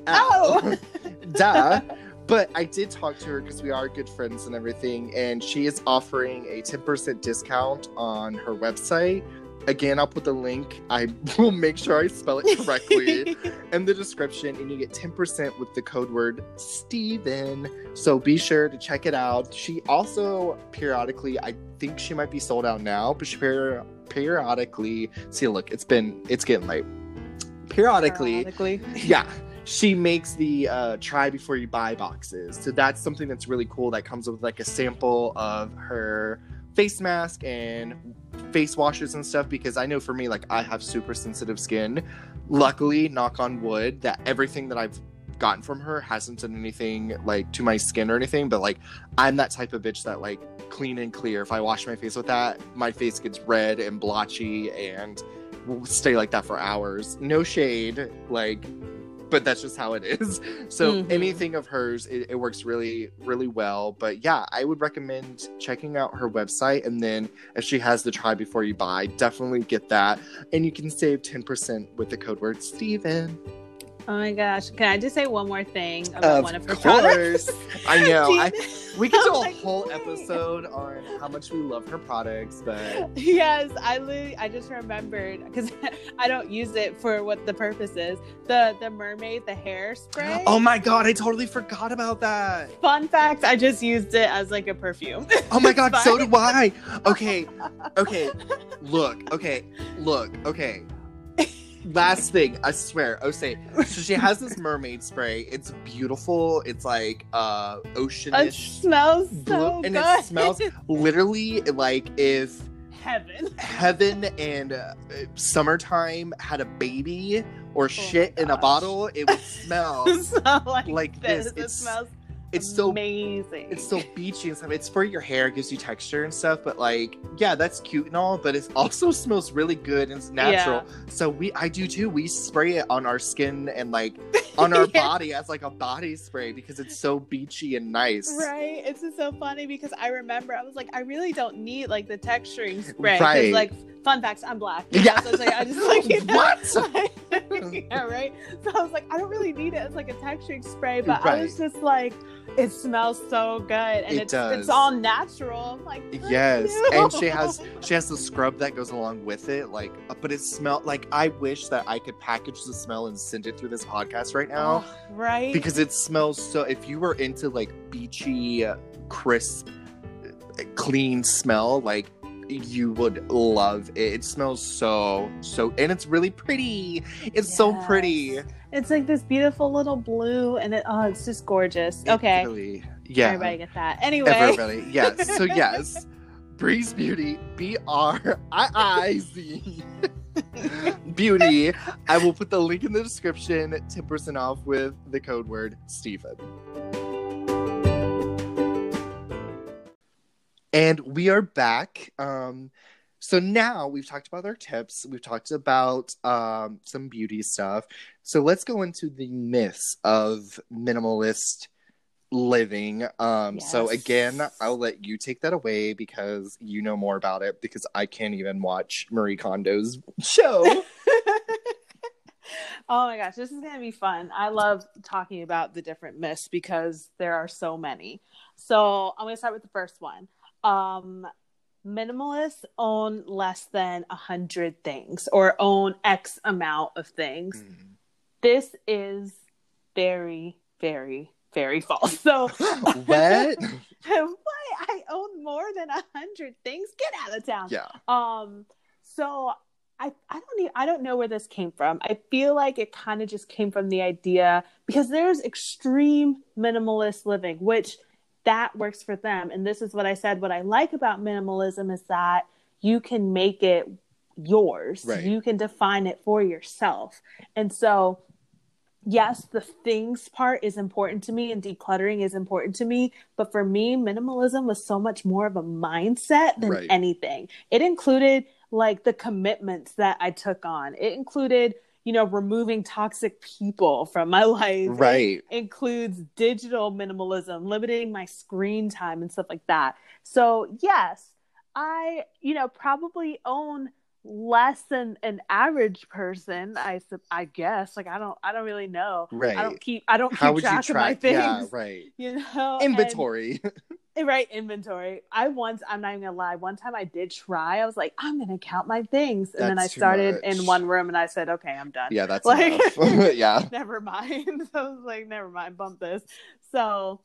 Oh. oh, duh. But I did talk to her because we are good friends and everything, and she is offering a 10% discount on her website. Again, I'll put the link. I will make sure I spell it correctly in the description, and you get 10% with the code word Steven. So be sure to check it out. She also periodically, I think she might be sold out now, but she peri- periodically, see, look, it's been, it's getting late. Periodically, Periodically. yeah she makes the uh, try before you buy boxes so that's something that's really cool that comes with like a sample of her face mask and face washes and stuff because i know for me like i have super sensitive skin. Luckily knock on wood that everything that i've gotten from her hasn't done anything like to my skin or anything but like i'm that type of bitch that like clean and clear. If i wash my face with that my face gets red and blotchy and will stay like that for hours. No shade like but that's just how it is. So Mhm. anything of hers, it, it works really, really well. But yeah, I would recommend checking out her website, and then if she has the try before you buy, definitely get that, and you can save ten percent with the code word Steven. Oh my gosh. Can I just say one more thing about Of one of her course. products? I know. I, we could do I'm a like, whole wait. episode on how much we love her products, but yes, I li- I just remembered because I don't use it for what the purpose is. The the mermaid, the hairspray. oh my god, I totally forgot about that. Fun fact, I just used it as like a perfume. Oh my god, so do I. Okay, okay. Look, okay, look, okay. Last thing, I swear. Oh, say. So she has this mermaid spray. It's beautiful. It's like uh oceanish. it smells blue, so and good. it smells literally like if heaven. heaven and uh, summertime had a baby or shit in a Oh bottle, it would smell. Like, Like this. It It's- smells it's so amazing. it's so beachy and stuff. It's for your hair, it gives you texture and stuff. But like, yeah, that's cute and all. But it also smells really good and it's natural. So we, I do too. We spray it on our skin and like on our Yeah. body as like a body spray because it's so beachy and nice. Right. It's just so funny because I remember I was like, I really don't need like the texturing spray. Right. Like, fun facts, I'm black. Yeah. So it's like, I just like, you know, What? yeah, right. So I was like, I don't really need it as like a texturing spray, but I was just like, it smells so good and It it's does. it's all natural. I'm like, Yes, you." and she has she has the scrub that goes along with it. Like, uh, but it smell like I wish that I could package the smell and send it through this podcast right now. Oh, right. because it smells so if you were into like beachy crisp uh, clean smell like you would love it it smells so so and it's really pretty it's so pretty Yes. It's like this beautiful little blue, and it oh, it's just gorgeous. Okay, really- yeah. Everybody get that. Anyway, everybody yes so yes. Briiz beauty b-r-i-i-z beauty. I will put the link in the description 10% off with the code word stephen. And we are back. Um, so now we've talked about our tips. We've talked about um, some beauty stuff. So let's go into the myths of minimalist living. Um, So again, I'll let you take that away because you know more about it. Because I can't even watch Marie Kondo's show. oh my gosh, this is gonna be fun. I love talking about the different myths because there are so many. So I'm gonna start with the first one. Um, minimalists own less than a hundred things or own X amount of things. This is very, very, very false. So what? what? I own more than a hundred things. Get out of town. Yeah. Um, so I I don't need, I don't know where this came from. I feel like it kind of just came from the idea because there's extreme minimalist living, which that works for them. And this is what I said. What I like about minimalism is that you can make it yours. Right. You can define it for yourself. And so yes, the things part is important to me and decluttering is important to me. But for me, minimalism was so much more of a mindset than Right. anything. It included like the commitments that I took on, it included, you know, removing toxic people from my life. It Right. includes digital minimalism, limiting my screen time and stuff like that. So, yes, I, you know, probably own less than an average person i i guess like i don't i don't really know Right. i don't keep i don't How keep track of my track? Yeah, things right. you know and- Inventory. Eh, right inventory i once i'm not even gonna lie one time i did try i was like i'm gonna count my things and then i started much. in one room and i said okay i'm done yeah, that's Like- yeah. never mind. so I was like, never mind, bump this. So,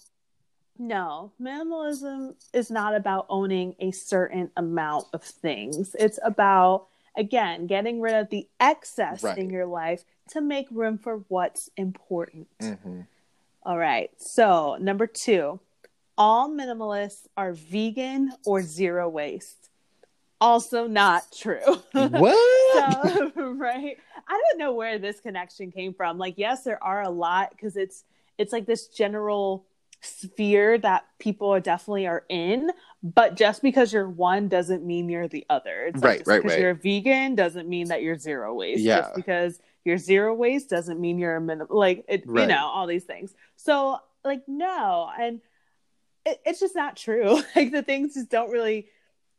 no, minimalism is not about owning a certain amount of things. It's about, again, getting rid of the excess Right. in your life to make room for what's important. hmm All right. So, number two, all minimalists are vegan or zero waste. Also, not true. What? so, right i don't know where this connection came from like yes there are a lot because it's it's like this general sphere that people are definitely are in but just because you're one doesn't mean you're the other it's like Right, just right, because right. you're a vegan doesn't mean that you're zero waste Yeah. just because you're zero waste doesn't mean you're a minimum like it, right. you know all these things so like no and it, it's just not true like the things just don't really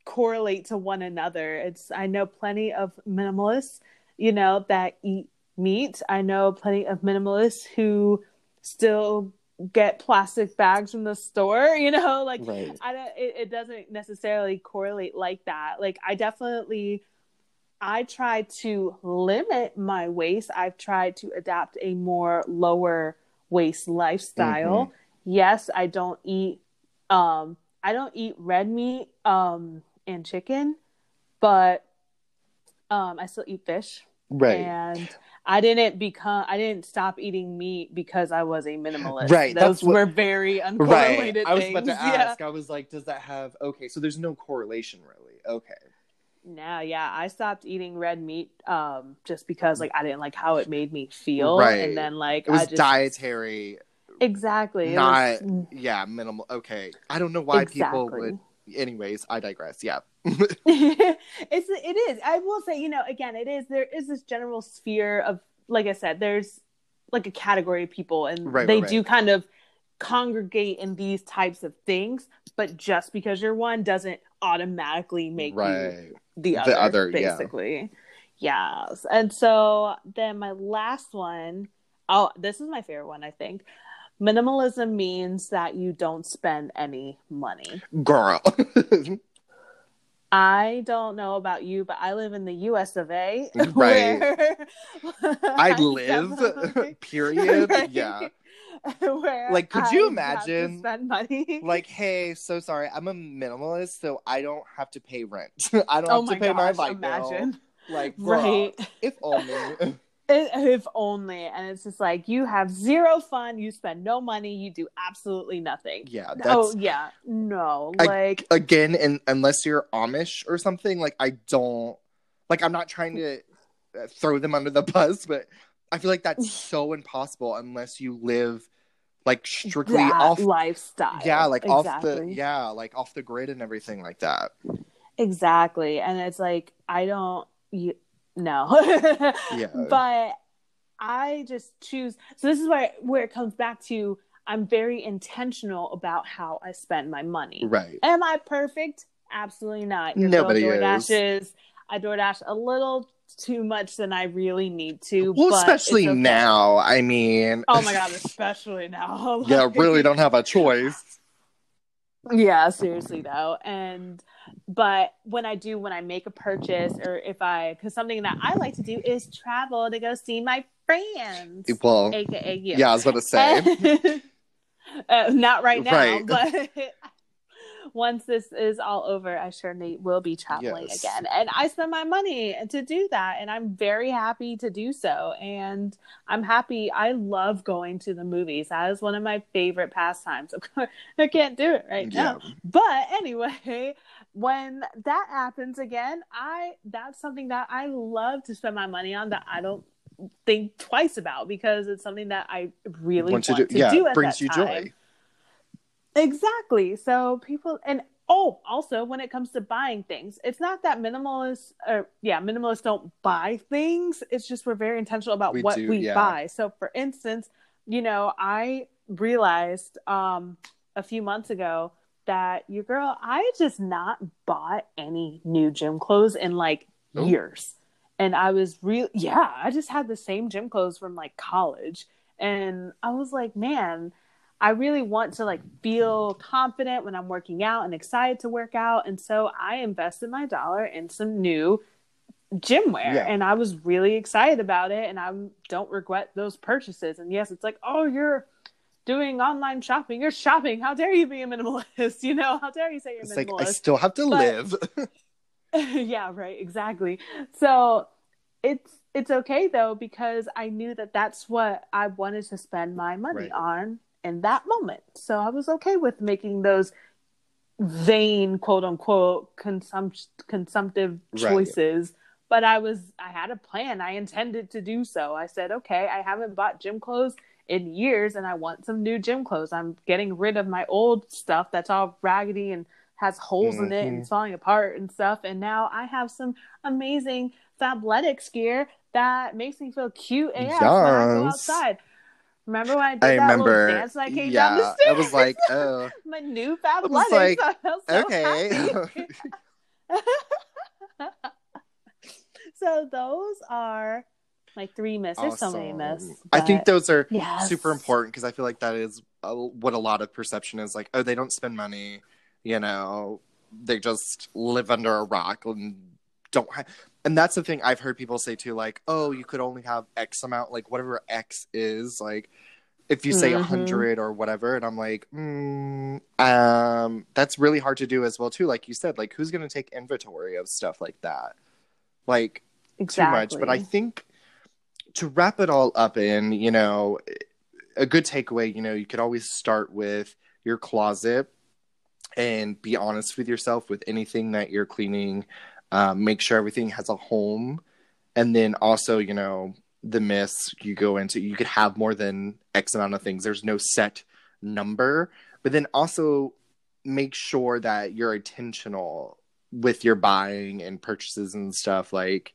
correlate to one another it's i know plenty of minimalists you know that eat meat i know plenty of minimalists who still get plastic bags from the store you know like Right. I don't. It, it doesn't necessarily correlate like that. Like I definitely, I try to limit my waste. I've tried to adapt a more lower waste lifestyle. Yes, I don't eat. Um, I don't eat red meat. Um, and chicken, but um, I still eat fish. Right. And I didn't become. I didn't stop eating meat because I was a minimalist. Right, Those that's what- were very uncorrelated Right. I was things. about to Yeah. ask. I was like, does that have okay? So there's no correlation really. Okay. No, yeah, I stopped eating red meat um just because like I didn't like how it made me feel, Right. and then like It was I just dietary, exactly not was- yeah, minimal. Okay. I don't know why people would. Anyways, I digress. Yeah. it's it is. I will say, you know, again, it is. There is this general sphere of, like I said, there's like a category of people, and Right, they right, do right. kind of congregate in these types of things. But just because you're one doesn't automatically make you the The other, other, yeah. basically. Yes. And so then my last one, oh, this is my favorite one, I think. Minimalism means that you don't spend any money. Girl. I don't know about you, but I live in the US of A. Right. I live. Period. Right. Yeah. where Like, could you I to imagine, spend money? Like, hey, so sorry, I'm a minimalist, so I don't have to pay rent. I don't oh have to pay my gosh, light bill. imagine. Like, girl, Right. if only. It, if only. And it's just like you have zero fun, you spend no money, you do absolutely nothing. yeah, that's oh yeah, no, I- like again, and unless you're Amish or something, like I don't like. I'm not trying to uh, throw them under the bus, but I feel like that's so impossible unless you live like strictly that off. lifestyle. Yeah, like off the yeah, like off the grid and everything like that. exactly. And it's like I don't, you, no, Yeah. but I just choose. So this is where where it comes back to. I'm very intentional about how I spend my money. Right. Am I perfect? Absolutely not. Your Nobody is. DoorDashes. I DoorDash a little too much than I really need to. Well, but especially okay. now. I mean, Oh my god, especially now. yeah, really don't have a choice. Yeah, seriously though. And but when I do when I make a purchase or if I cuz something that I like to do is travel to go see my friends. Well, AKA you. yeah, I was going to say. uh, not right now, Right. but once this is all over, I surely will be traveling Yes. again. And I spend my money to do that, and I'm very happy to do so. And I'm happy. I love going to the movies. That is one of my favorite pastimes. Of course, I can't do it right Yeah. now. But anyway, when that happens again, I that's something that I love to spend my money on that I don't think twice about because it's something that I really Want want, to to do- yeah, do brings you time. joy. Exactly. So people and oh, also when it comes to buying things, it's not that minimalists or yeah, minimalists don't buy things. It's just we're very intentional about We what do, we yeah. buy. So for instance, you know, I realized um a few months ago that your girl, I just not bought any new gym clothes in like Oh. years. And I was real yeah, I just had the same gym clothes from like college. And I was like, man, I really want to like feel confident when I'm working out and excited to work out. And so I invested my dollar in some new gym wear Yeah. and I was really excited about it and I don't regret those purchases. And yes, it's like, oh, you're doing online shopping. You're shopping. How dare you be a minimalist? You know, how dare you say you're It's like I still have to But- live. yeah, right, exactly. So it's it's okay though because I knew that that's what I wanted to spend my money Right. on in that moment. So I was okay with making those vain quote unquote consumpt- consumptive Right. choices. But I was I had a plan. I intended to do so. I said, "Okay, I haven't bought gym clothes in years and I want some new gym clothes. I'm getting rid of my old stuff that's all raggedy and has holes in it and it's falling apart and stuff. And now I have some amazing Fabletics gear that makes me feel cute AF when I go Yes. outside. Remember when I did I that remember. little dance when I came down the yeah, stairs? Oh. I was like, oh, my new was Fabletics. like, I felt so okay. so those are my three myths. There's so many myths. I think those are Yes. super important because I feel like that is uh, what a lot of perception is like. Oh, they don't spend money, you know, they just live under a rock and don't have. And that's the thing I've heard people say too, like, oh, you could only have X amount, like whatever X is, like if you say a Mhm. hundred or whatever. And I'm like, mm, um, that's really hard to do as well too. Like you said, like who's gonna take inventory of stuff like that? Like exactly. too much. But I think to wrap it all up in, you know, a good takeaway, you know, you could always start with your closet and be honest with yourself with anything that you're cleaning. Um, make sure everything has a home. And then also, you know, the myths you go into, you could have more than X amount of things. There's no set number. But then also make sure that you're intentional with your buying and purchases and stuff. Like,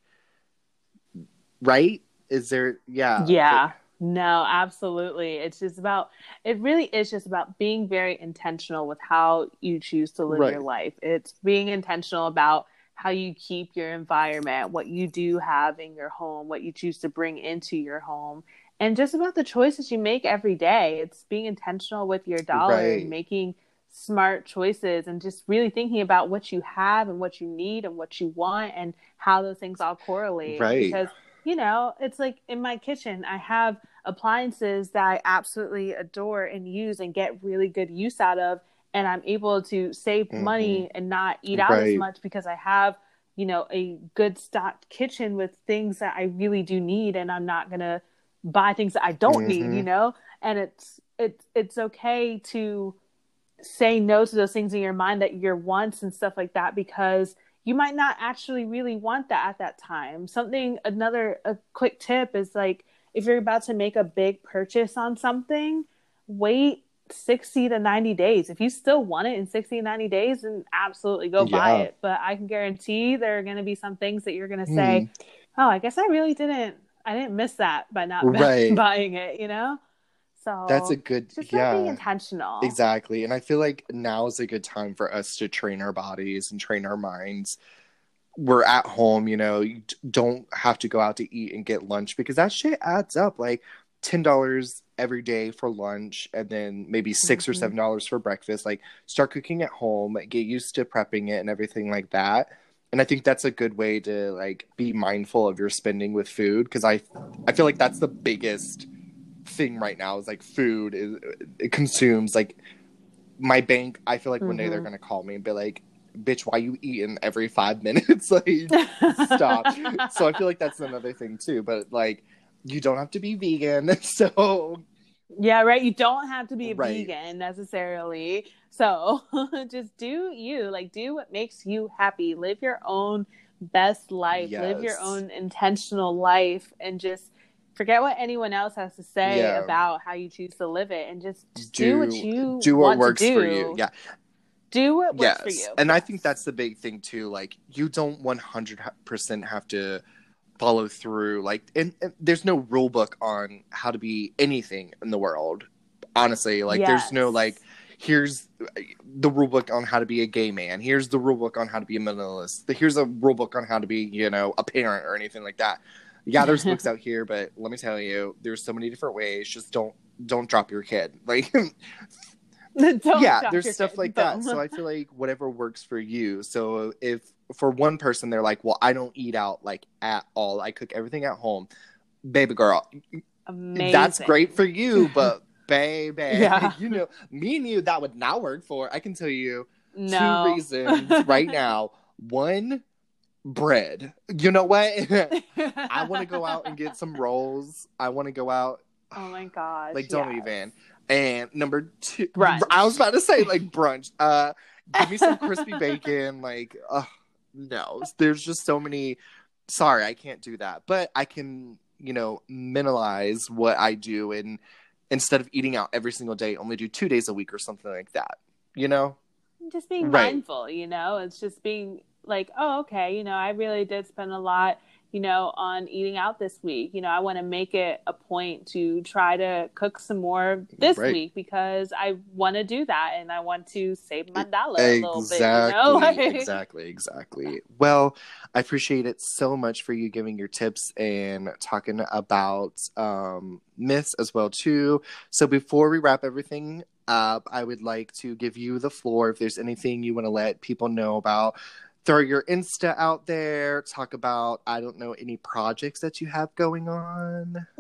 right? Is there, yeah. yeah no absolutely it's just about it really is just about being very intentional with how you choose to live Right. your life it's being intentional about how you keep your environment what you do have in your home what you choose to bring into your home and just about the choices you make every day it's being intentional with your dollar Right. and making smart choices and just really thinking about what you have and what you need and what you want and how those things all correlate Right. because you know, it's like in my kitchen, I have appliances that I absolutely adore and use and get really good use out of. And I'm able to save money and not eat out as Mm-hmm. Much because I have, you know, a good stocked kitchen with things that I really do need. And I'm not going to buy things that I don't need, Mhm. you know? And it's, it's, it's okay to say no to those things in your mind that your wants and stuff like that because you might not actually really want that at that time. Something another a quick tip is like if you're about to make a big purchase on something, wait 60 to 90 days. If you still want it in 60 to 90 days, then absolutely go buy it. But I can guarantee there are going to be some things that you're going to say, hmm. "Oh, I guess I really didn't I didn't miss that by not Right. buying it," you know? So That's a good, just about being yeah. intentional. Exactly. And I feel like now is a good time for us to train our bodies and train our minds. We're at home, you know, you don't have to go out to eat and get lunch because that shit adds up. Like $10 every day for lunch and then maybe 6 or Mhm. $7 for breakfast. Like start cooking at home, get used to prepping it and everything like that. And I think that's a good way to like be mindful of your spending with food because I I feel like that's the biggest thing right now is like food is it consumes like my bank i feel like one day they're Mhm. gonna call me and be like bitch why you eating every five minutes like stop so i feel like that's another thing too but like you don't have to be vegan so Yeah, right. You don't have to be a Right. vegan necessarily. So just do you. Like, do what makes you happy. Live your own best life. Live your own intentional life and just forget what anyone else has to say Yeah. about how you choose to live it and just, just do, what you do what want works to do. for you. yeah. Do what works yes. for you. and i think that's the big thing too like you don't 100% have to follow through like and, and there's no rule book on how to be anything in the world honestly. Like there's no like here's uh, the rule book on how to be a gay man. Here's the rule book on how to be a minimalist. Here's a rule book on how to be you know a parent or anything like that yeah there's books out here but let me tell you there's so many different ways just don't don't drop your kid like yeah there's stuff kid. like that so i feel like whatever works for you so if for one person they're like well i don't eat out like at all i cook everything at home baby girl Amazing. that's great for you but baby Yeah. you know me and you that would not work for i can tell you No. two reasons right now one bread. You know what? I want to go out and get some rolls. I want to go out. Oh my gosh. like don't yes. even and number two Brunch. i was about to say like brunch. Uh give me some crispy bacon like uh no. There's just so many sorry i can't do that. But i can you know minimize what i do and instead of eating out every single day only do two days a week or something like that you know? Just being Right. mindful, you know, it's just being like, oh, okay, you know, I really did spend a lot, you know, on eating out this week. You know, I want to make it a point to try to cook some more this Right. week because I want to do that and I want to save my dollar a little bit, Exactly, you know? Like- exactly, exactly. Well, I appreciate it so much for you giving your tips and talking about um, myths as well too. So before we wrap everything up, I would like to give you the floor if there's anything you want to let people know about. Throw your Insta out there. Talk about I don't know any projects that you have going on.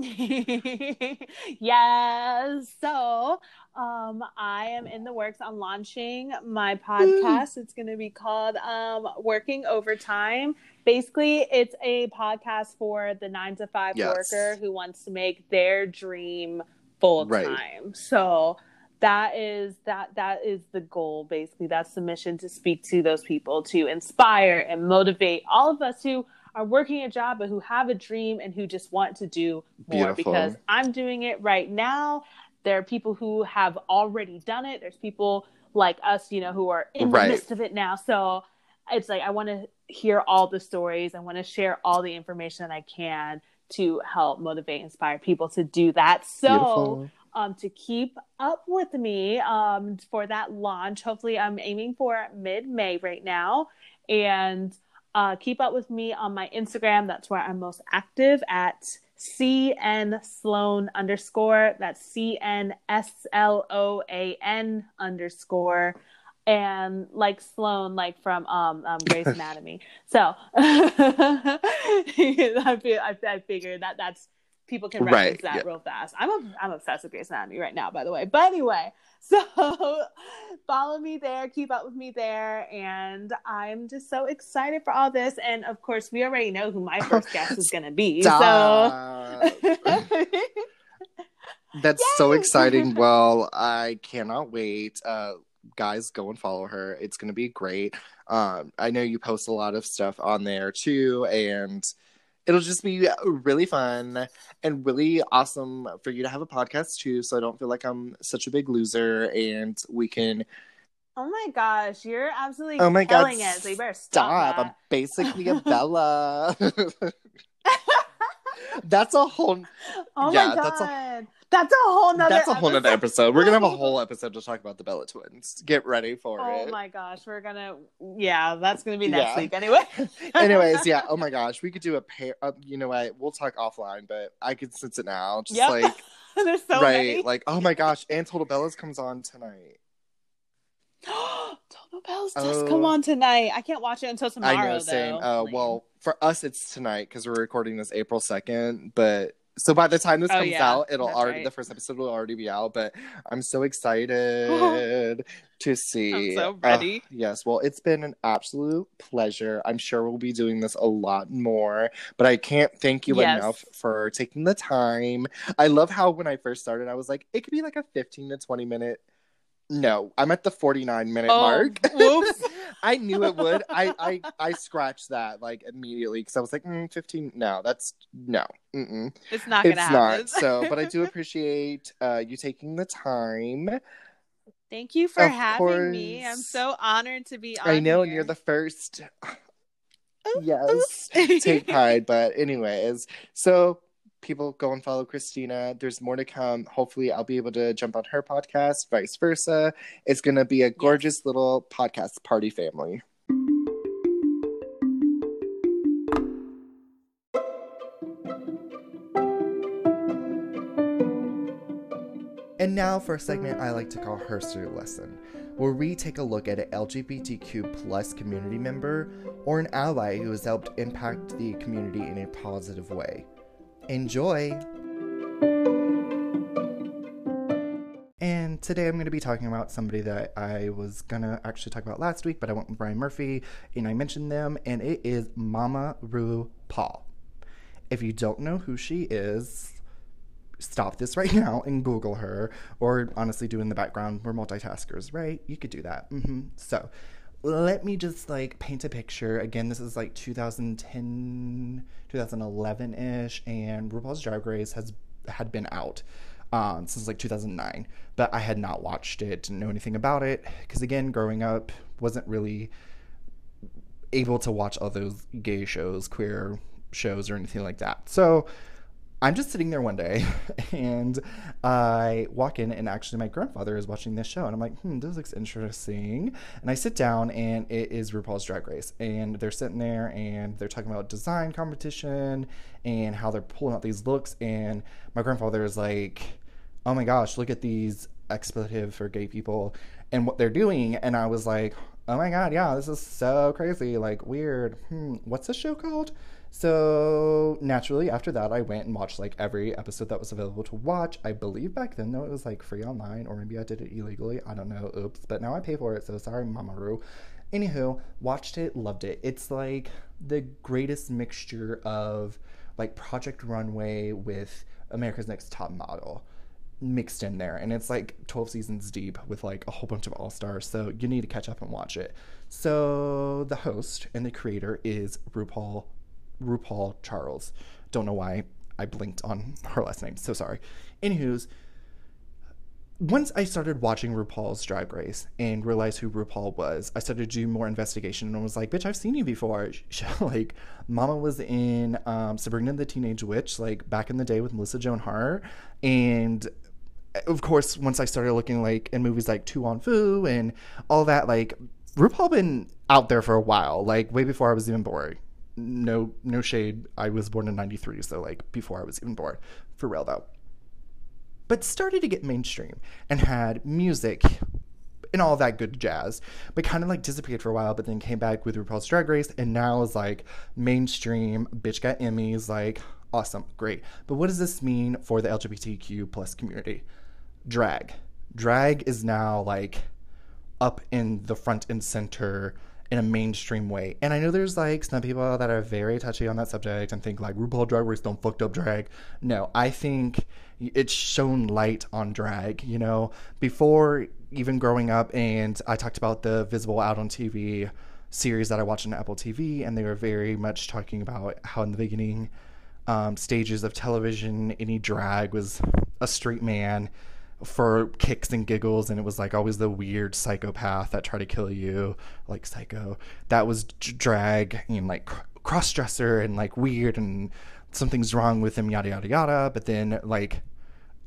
yes. So, um, I am in the works on launching my podcast. It's going to be called um, Working Overtime. Basically, it's a podcast for the nine to five Yes. worker who wants to make their dream full Right. time. So that is that that is the goal basically that's the mission to speak to those people to inspire and motivate all of us who are working a job but who have a dream and who just want to do more Beautiful. because I'm doing it right now. There are people who have already done it. There's people like us, you know, who are in Right. the midst of it now. So it's like I want to hear all the stories. I want to share all the information that I can to help motivate, inspire people to do that. So Beautiful. Um, to keep up with me um, for that launch. Hopefully, I'm aiming for mid May right now. And uh, keep up with me on my Instagram. That's where I'm most active at CN Sloan underscore. That's C N S L O A N underscore. And like Sloan, like from um, um Grey's Anatomy. So I feel I, I figured that that's people can Right, reference that yeah. real fast. I'm a, I'm obsessed with Grey's Anatomy right now, by the way. But anyway, so follow me there, keep up with me there, and I'm just so excited for all this. And of course, we already know who my first guest is going to be. Stop. So That's so exciting. Well, I cannot wait. Uh, guys, go and follow her. It's going to be great. Um, I know you post a lot of stuff on there too, and it'll just be really fun and really awesome for you to have a podcast too. So I don't feel like I'm such a big loser, and we can. oh my gosh, you're absolutely Oh my god! it. So you better stop. stop! I'm basically a Bella. That's a whole. Oh yeah, my god. that's a- That's a whole nother That's a whole nother episode. episode. We're gonna have a whole episode to talk about the Bella twins. Get ready for Oh it. Oh my gosh, we're gonna yeah, that's gonna be next Yeah. week anyway. Anyways, yeah. Oh my gosh, we could do a pair. Uh, you know what? We'll talk offline, but I could sense it now. Just Yep. like There's so right, many. like oh my gosh, and Total Bellas comes on tonight. Total Bellas does Oh. come on tonight. I can't watch it until tomorrow. I know, same. Uh, well, for us, it's tonight because we're recording this April second. But so by the time this Oh, comes yeah, out, it'll already right. the first episode will already be out. But I'm so excited to see. I'm so Uh, ready. yes, well, it's been an absolute pleasure. I'm sure we'll be doing this a lot more, but I can't thank you Yes. enough for taking the time. I love how when I first started, I was like, it could be like a 15 to 20 minute. No, I'm at the 49 minute Oh, mark. whoops. I knew it would. I I I scratched that like immediately because I was like, mm, 15. No, that's no. Mm-mm. it's not It's gonna happen. not. So, but I do appreciate uh, you taking the time. Thank you for Of having me. I'm so honored to be on. I know, and you're the first. Yes, take pride. But anyways, so people go and follow Christina. There's more to come. Hopefully, I'll be able to jump on her podcast. Vice versa. It's gonna be a gorgeous little podcast party family. And now for a segment I like to call Her Story Lesson, where we take a look at an LGBTQ plus community member or an ally who has helped impact the community in a positive way. Enjoy! And today I'm going to be talking about somebody that I was going to actually talk about last week, but I went with Ryan Murphy and I mentioned them, and it is Mama Ru Paul. If you don't know who she is, stop this right now and Google her, or honestly, do in the background. We're multitaskers, right? You could do that. Mm-hmm. So, let me just like paint a picture. Again, this is like 2010, 2011 ish, and RuPaul's Drag Race has had been out. um, since like 2009. But I had not watched it, didn't know anything about it. Because again, growing up, wasn't really able to watch all those gay shows, queer shows, or anything like that. So I'm just sitting there one day and I walk in, and actually, my grandfather is watching this show. And I'm like, hmm, this looks interesting. And I sit down, and it is RuPaul's Drag Race. And they're sitting there and they're talking about design competition and how they're pulling out these looks. And my grandfather is like, oh my gosh, look at these expletive for gay people and what they're doing. And I was like, oh my God, yeah, this is so crazy. Like, weird. Hmm, what's this show called? So naturally, after that, I went and watched like every episode that was available to watch. I believe back then, though, it was like free online, or maybe I did it illegally. I don't know. Oops. But now I pay for it, so sorry, Mama Ru. Anywho, watched it, loved it. It's like the greatest mixture of like Project Runway with America's Next Top Model mixed in there and it's like 12 seasons deep with like a whole bunch of all stars so you need to catch up and watch it so the host and the creator is RuPaul RuPaul Charles. Don't know why I blinked on her last name. So sorry. Anywho's, once I started watching RuPaul's Drag Race and realized who RuPaul was, I started to do more investigation and was like, bitch, I've seen you before. like, Mama was in um, Sabrina the Teenage Witch, like back in the day with Melissa Joan Hart. And of course, once I started looking like in movies like To Wong Foo and all that, like RuPaul been out there for a while, like way before I was even born no no shade. I was born in 93, so like before I was even born. For real though. But started to get mainstream and had music and all that good jazz, but kind of like disappeared for a while, but then came back with RuPaul's Drag Race and now is like mainstream, bitch got Emmys, like awesome, great. But what does this mean for the LGBTQ plus community? Drag. Drag is now like up in the front and center in a mainstream way. And I know there's like some people that are very touchy on that subject and think like RuPaul Drag Race don't fucked up drag. No, I think it's shown light on drag. You know, before even growing up, and I talked about the Visible Out on TV series that I watched on Apple TV, and they were very much talking about how in the beginning um, stages of television, any drag was a straight man for kicks and giggles and it was like always the weird psychopath that tried to kill you like psycho. That was drag and like cross dresser and like weird and something's wrong with him yada yada yada. But then like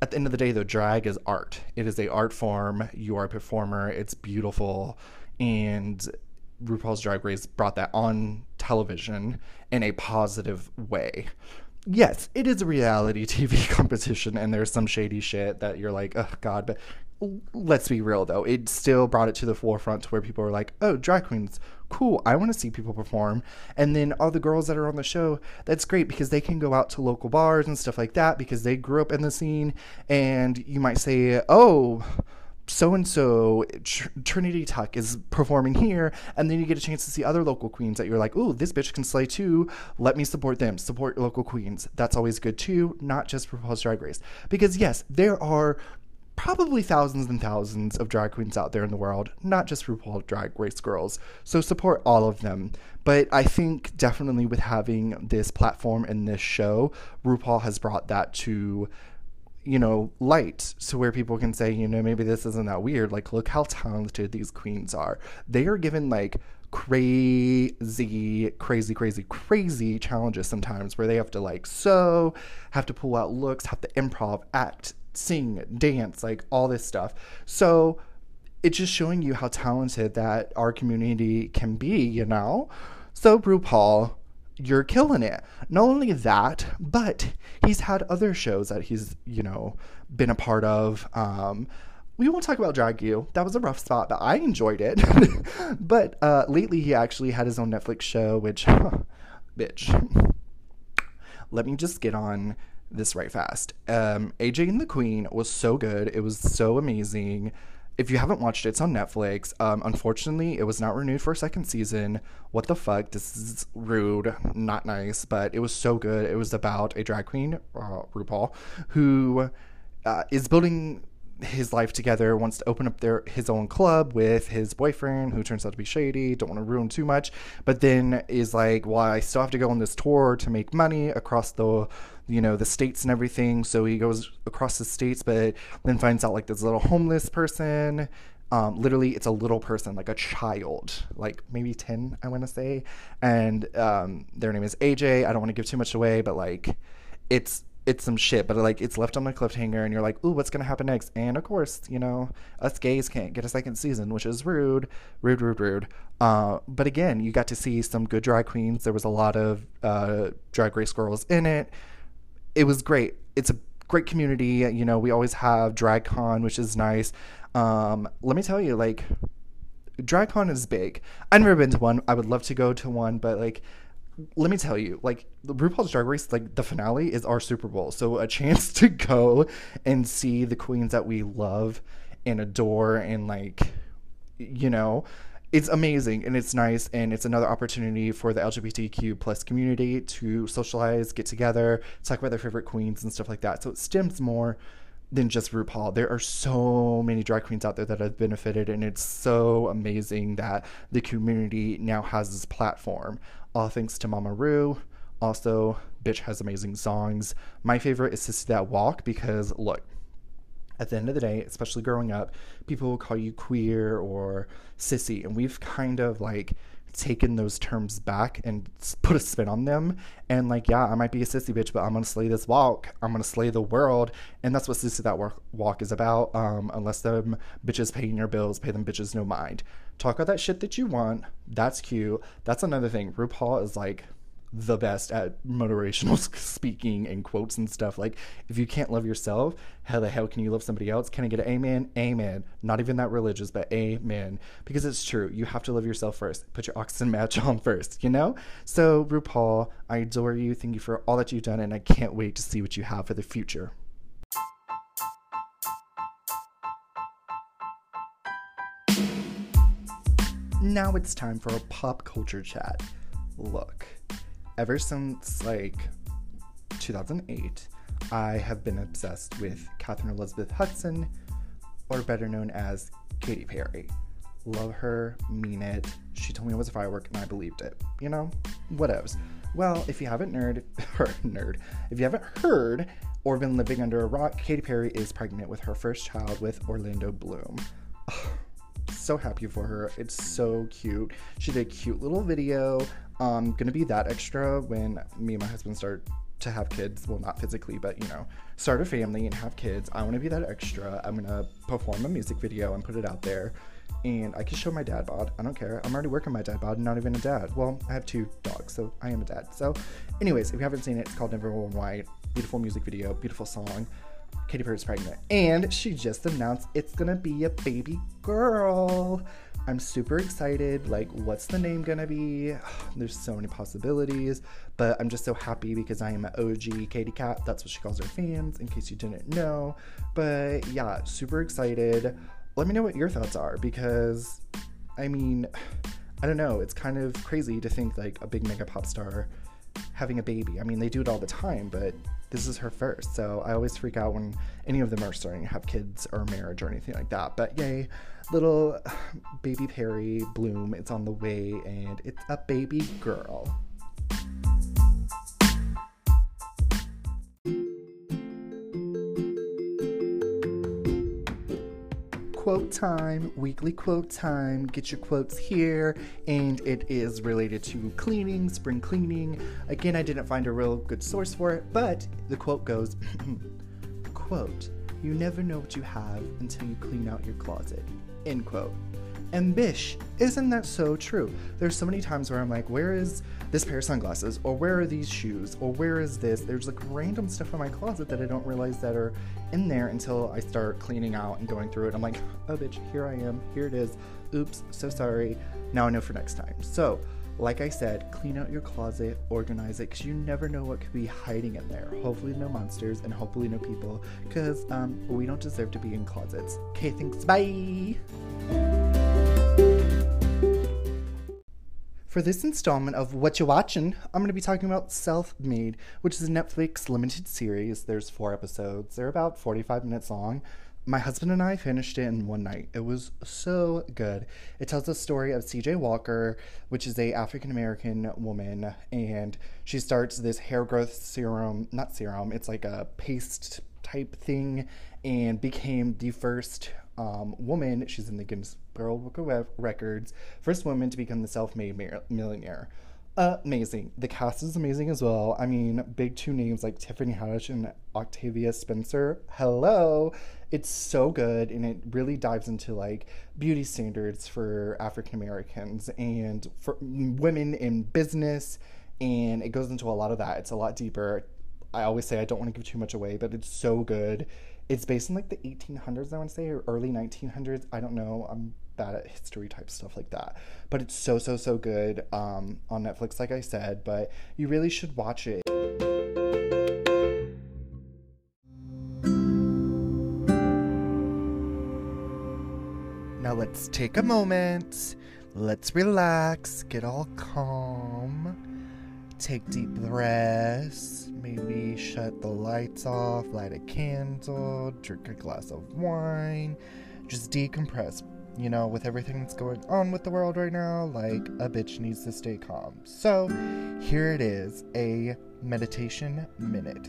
at the end of the day though drag is art. It is a art form. You are a performer. It's beautiful. And RuPaul's Drag Race brought that on television in a positive way yes, it is a reality TV competition, and there's some shady shit that you're like, oh god. But let's be real though, it still brought it to the forefront to where people are like, oh, drag queens, cool. I want to see people perform. And then all the girls that are on the show, that's great because they can go out to local bars and stuff like that because they grew up in the scene. And you might say, oh so and so Trinity Tuck is performing here, and then you get a chance to see other local queens that you're like, oh, this bitch can slay too. Let me support them. Support local queens. That's always good too, not just RuPaul's Drag Race. Because yes, there are probably thousands and thousands of drag queens out there in the world, not just RuPaul Drag Race girls. So support all of them. But I think definitely with having this platform and this show, RuPaul has brought that to you know, light to where people can say, you know, maybe this isn't that weird. Like, look how talented these queens are. They are given like crazy, crazy, crazy, crazy challenges sometimes where they have to like sew, have to pull out looks, have to improv, act, sing, dance, like all this stuff. So it's just showing you how talented that our community can be, you know? So, RuPaul, you're killing it. Not only that, but he's had other shows that he's, you know, been a part of. Um, we won't talk about Drag U. That was a rough spot, but I enjoyed it. but uh, lately, he actually had his own Netflix show, which, bitch. Let me just get on this right fast. Um, AJ and the Queen was so good. It was so amazing if you haven't watched it, it's on Netflix. Um, unfortunately, it was not renewed for a second season. What the fuck? This is rude, not nice, but it was so good. It was about a drag queen, uh, RuPaul, who uh, is building his life together, wants to open up their his own club with his boyfriend, who turns out to be shady. Don't want to ruin too much, but then is like, well, I still have to go on this tour to make money across the you know, the states and everything. So he goes across the states, but then finds out like this little homeless person. Um, literally, it's a little person, like a child, like maybe 10, I want to say. And um, their name is AJ. I don't want to give too much away, but like, it's it's some shit, but like it's left on a cliffhanger, and you're like, ooh, what's gonna happen next? And of course, you know, us gays can't get a second season, which is rude, rude, rude, rude. Uh, but again, you got to see some good drag queens. There was a lot of uh, drag race girls in it. It was great. It's a great community. You know, we always have DragCon, which is nice. Um, let me tell you, like, DragCon is big. I've never been to one. I would love to go to one, but like let me tell you, like the RuPaul's Drag Race, like the finale is our Super Bowl. So a chance to go and see the queens that we love and adore and like, you know, it's amazing and it's nice and it's another opportunity for the LGBTQ plus community to socialize, get together, talk about their favorite queens and stuff like that. So it stems more than just RuPaul. There are so many drag queens out there that have benefited, and it's so amazing that the community now has this platform all thanks to Mama Ru. Also, bitch has amazing songs. My favorite is Sissy That Walk because, look, at the end of the day, especially growing up, people will call you queer or sissy, and we've kind of like taken those terms back and put a spin on them. And like, yeah, I might be a sissy bitch, but I'm gonna slay this walk. I'm gonna slay the world, and that's what sissy that walk is about. Um, unless them bitches paying your bills, pay them bitches no mind. Talk about that shit that you want. That's cute. That's another thing. RuPaul is like the best at motivational speaking and quotes and stuff. Like, if you can't love yourself, how the hell can you love somebody else? Can I get an amen? Amen. Not even that religious, but amen. Because it's true. You have to love yourself first. Put your oxygen match on first, you know? So, RuPaul, I adore you. Thank you for all that you've done, and I can't wait to see what you have for the future. Now it's time for a pop culture chat. Look ever since like 2008, I have been obsessed with Katherine Elizabeth Hudson, or better known as Katy Perry. Love her, mean it. She told me it was a firework and I believed it. You know? What else? Well, if you haven't nerd, or nerd, if you haven't heard or been living under a rock, Katy Perry is pregnant with her first child with Orlando Bloom. so happy for her. It's so cute. She did a cute little video um, gonna be that extra when me and my husband start to have kids. Well, not physically, but you know, start a family and have kids. I want to be that extra. I'm gonna perform a music video and put it out there. And I can show my dad bod. I don't care. I'm already working my dad bod, and not even a dad. Well, I have two dogs, so I am a dad. So, anyways, if you haven't seen it, it's called Never Worn White. Beautiful music video, beautiful song. Katy Perry's pregnant. And she just announced it's gonna be a baby girl. I'm super excited. Like, what's the name gonna be? There's so many possibilities, but I'm just so happy because I am an OG Katy Cat. That's what she calls her fans, in case you didn't know. But yeah, super excited. Let me know what your thoughts are because, I mean, I don't know. It's kind of crazy to think like a big mega pop star having a baby. I mean, they do it all the time, but this is her first. So I always freak out when any of them are starting to have kids or marriage or anything like that. But yay, little baby Perry Bloom, it's on the way and it's a baby girl. Quote time, weekly quote time. Get your quotes here, and it is related to cleaning, spring cleaning. Again, I didn't find a real good source for it, but the quote goes quote, You never know what you have until you clean out your closet. End quote. And bish, isn't that so true? There's so many times where I'm like, where is this pair of sunglasses? Or where are these shoes? Or where is this? There's like random stuff in my closet that I don't realize that are in there until I start cleaning out and going through it. I'm like, oh bitch, here I am. Here it is. Oops, so sorry. Now I know for next time. So, like I said, clean out your closet, organize it, because you never know what could be hiding in there. Hopefully, no monsters and hopefully, no people, because um, we don't deserve to be in closets. Okay, thanks. Bye. For this installment of What You Watching, I'm going to be talking about Self Made, which is a Netflix limited series. There's four episodes. They're about 45 minutes long. My husband and I finished it in one night. It was so good. It tells the story of CJ Walker, which is a African American woman, and she starts this hair growth serum, not serum, it's like a paste type thing, and became the first um, woman, she's in the Guinness World Book of Records, first woman to become the self made millionaire amazing. The cast is amazing as well. I mean, big two names like Tiffany Haddish and Octavia Spencer. Hello. It's so good and it really dives into like beauty standards for African Americans and for women in business and it goes into a lot of that. It's a lot deeper. I always say I don't want to give too much away, but it's so good. It's based in like the 1800s, I want to say, or early 1900s. I don't know. I'm bad at history type stuff like that. But it's so, so, so good um, on Netflix, like I said. But you really should watch it. Now let's take a moment. Let's relax, get all calm, take deep breaths, maybe shut the lights off, light a candle, drink a glass of wine, just decompress you know, with everything that's going on with the world right now, like a bitch needs to stay calm. So, here it is a meditation minute.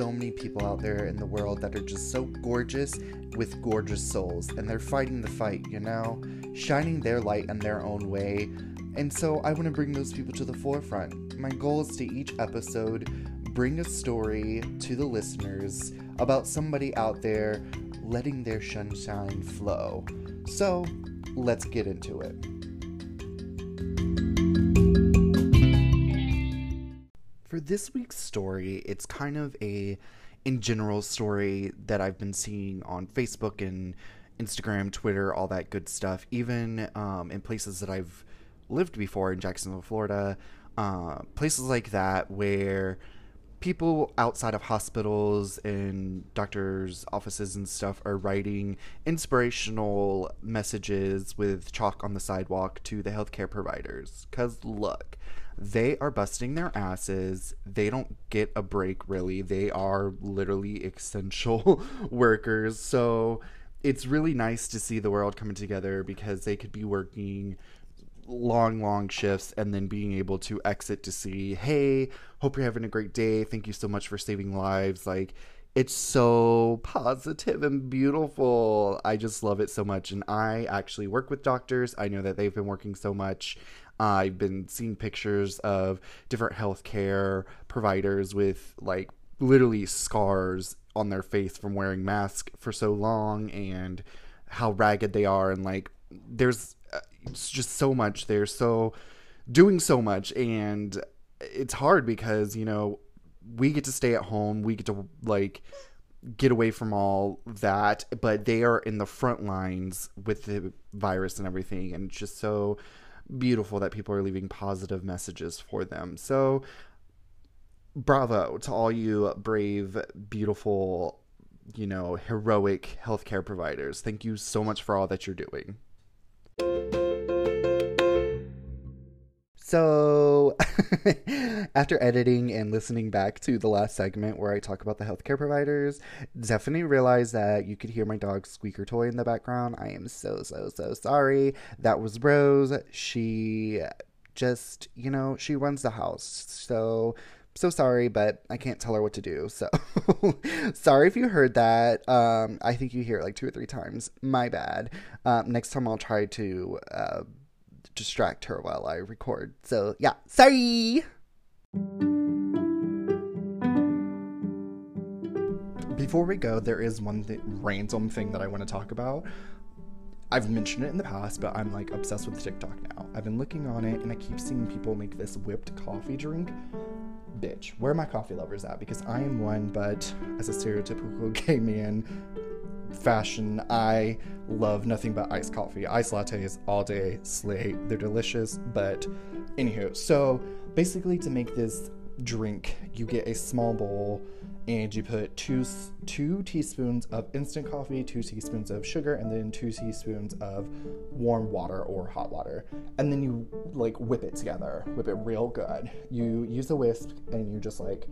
So many people out there in the world that are just so gorgeous with gorgeous souls, and they're fighting the fight, you know, shining their light in their own way. And so I want to bring those people to the forefront. My goal is to each episode bring a story to the listeners about somebody out there letting their sunshine flow. So let's get into it. This week's story, it's kind of a in general story that I've been seeing on Facebook and Instagram, Twitter, all that good stuff. Even um, in places that I've lived before in Jacksonville, Florida, uh, places like that where people outside of hospitals and doctors' offices and stuff are writing inspirational messages with chalk on the sidewalk to the healthcare providers. Because look, they are busting their asses. They don't get a break, really. They are literally essential workers. So it's really nice to see the world coming together because they could be working long, long shifts and then being able to exit to see, hey, hope you're having a great day. Thank you so much for saving lives. Like, it's so positive and beautiful. I just love it so much. And I actually work with doctors. I know that they've been working so much I've been seeing pictures of different healthcare providers with like literally scars on their face from wearing masks for so long and how ragged they are and like there's uh, just so much. They're so doing so much and it's hard because you know we get to stay at home. We get to like get away from all that but they are in the front lines with the virus and everything and it's just so beautiful that people are leaving positive messages for them. So, bravo to all you brave, beautiful, you know, heroic healthcare providers. Thank you so much for all that you're doing. So, after editing and listening back to the last segment where I talk about the healthcare providers, definitely realized that you could hear my dog's squeaker toy in the background. I am so, so, so sorry. That was Rose. She just, you know, she runs the house. So, so sorry, but I can't tell her what to do. So sorry if you heard that. Um, I think you hear it like two or three times. My bad. Um, next time I'll try to uh, distract her while I record. So yeah, sorry. Before we go, there is one th- random thing that I want to talk about. I've mentioned it in the past, but I'm like obsessed with TikTok now. I've been looking on it and I keep seeing people make this whipped coffee drink. Bitch, where are my coffee lovers at? Because I am one, but as a stereotypical gay man, fashion, I love nothing but iced coffee. Iced lattes all day, slay. They're delicious, but anywho, so basically to make this drink, you get a small bowl and you put two two teaspoons of instant coffee, two teaspoons of sugar, and then two teaspoons of warm water or hot water, and then you like whip it together, whip it real good. You use a whisk and you just like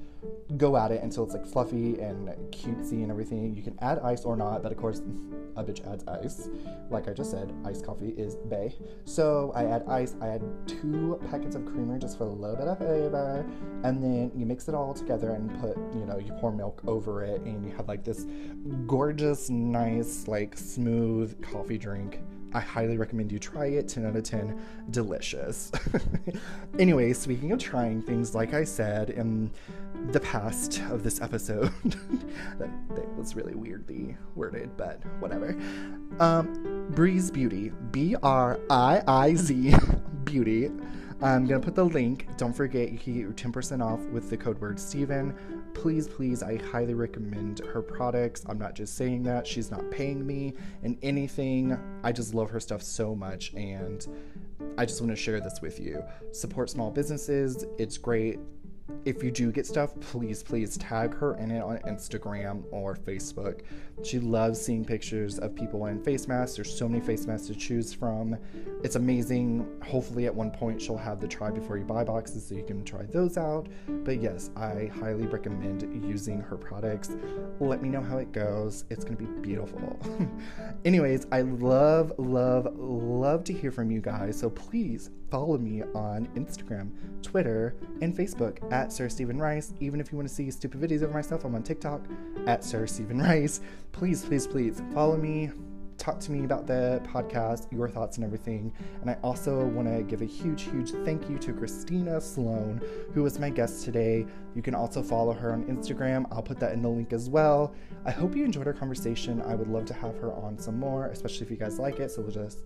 go at it until it's like fluffy and cutesy and everything. You can add ice or not, but of course, a bitch adds ice. Like I just said, iced coffee is bay. So I add ice. I add two packets of creamer just for a little bit of flavor, and then you mix it all together and put you know you pour milk over it, and you have like this gorgeous, nice, like smooth coffee drink. I highly recommend you try it. 10 out of 10, delicious. anyway, speaking of trying things, like I said in the past of this episode, that, that, was really weirdly worded, but whatever. Um, Briiz Beauty, B R I I Z Beauty. I'm gonna put the link. Don't forget, you can get your 10% off with the code word Steven. Please, please, I highly recommend her products. I'm not just saying that, she's not paying me in anything. I just love her stuff so much, and I just want to share this with you. Support small businesses, it's great if you do get stuff, please, please tag her in it on Instagram or Facebook. She loves seeing pictures of people in face masks. There's so many face masks to choose from. It's amazing. Hopefully, at one point, she'll have the try before you buy boxes so you can try those out. But yes, I highly recommend using her products. Let me know how it goes. It's going to be beautiful. Anyways, I love, love, love to hear from you guys. So please follow me on Instagram, Twitter, and Facebook at Sir Stephen Rice. Even if you want to see stupid videos of myself, I'm on TikTok at Sir Stephen Rice. Please, please, please follow me. Talk to me about the podcast, your thoughts, and everything. And I also want to give a huge, huge thank you to Christina Sloan, who was my guest today. You can also follow her on Instagram. I'll put that in the link as well. I hope you enjoyed our conversation. I would love to have her on some more, especially if you guys like it. So we'll just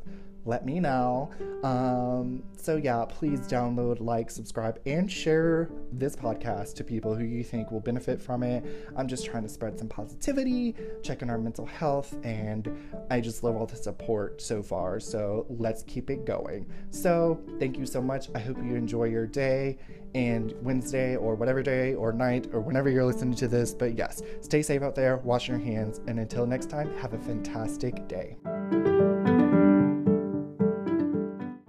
let me know. Um, so, yeah, please download, like, subscribe, and share this podcast to people who you think will benefit from it. I'm just trying to spread some positivity, check on our mental health, and I just love all the support so far. So, let's keep it going. So, thank you so much. I hope you enjoy your day and Wednesday or whatever day or night or whenever you're listening to this. But yes, stay safe out there, wash your hands, and until next time, have a fantastic day.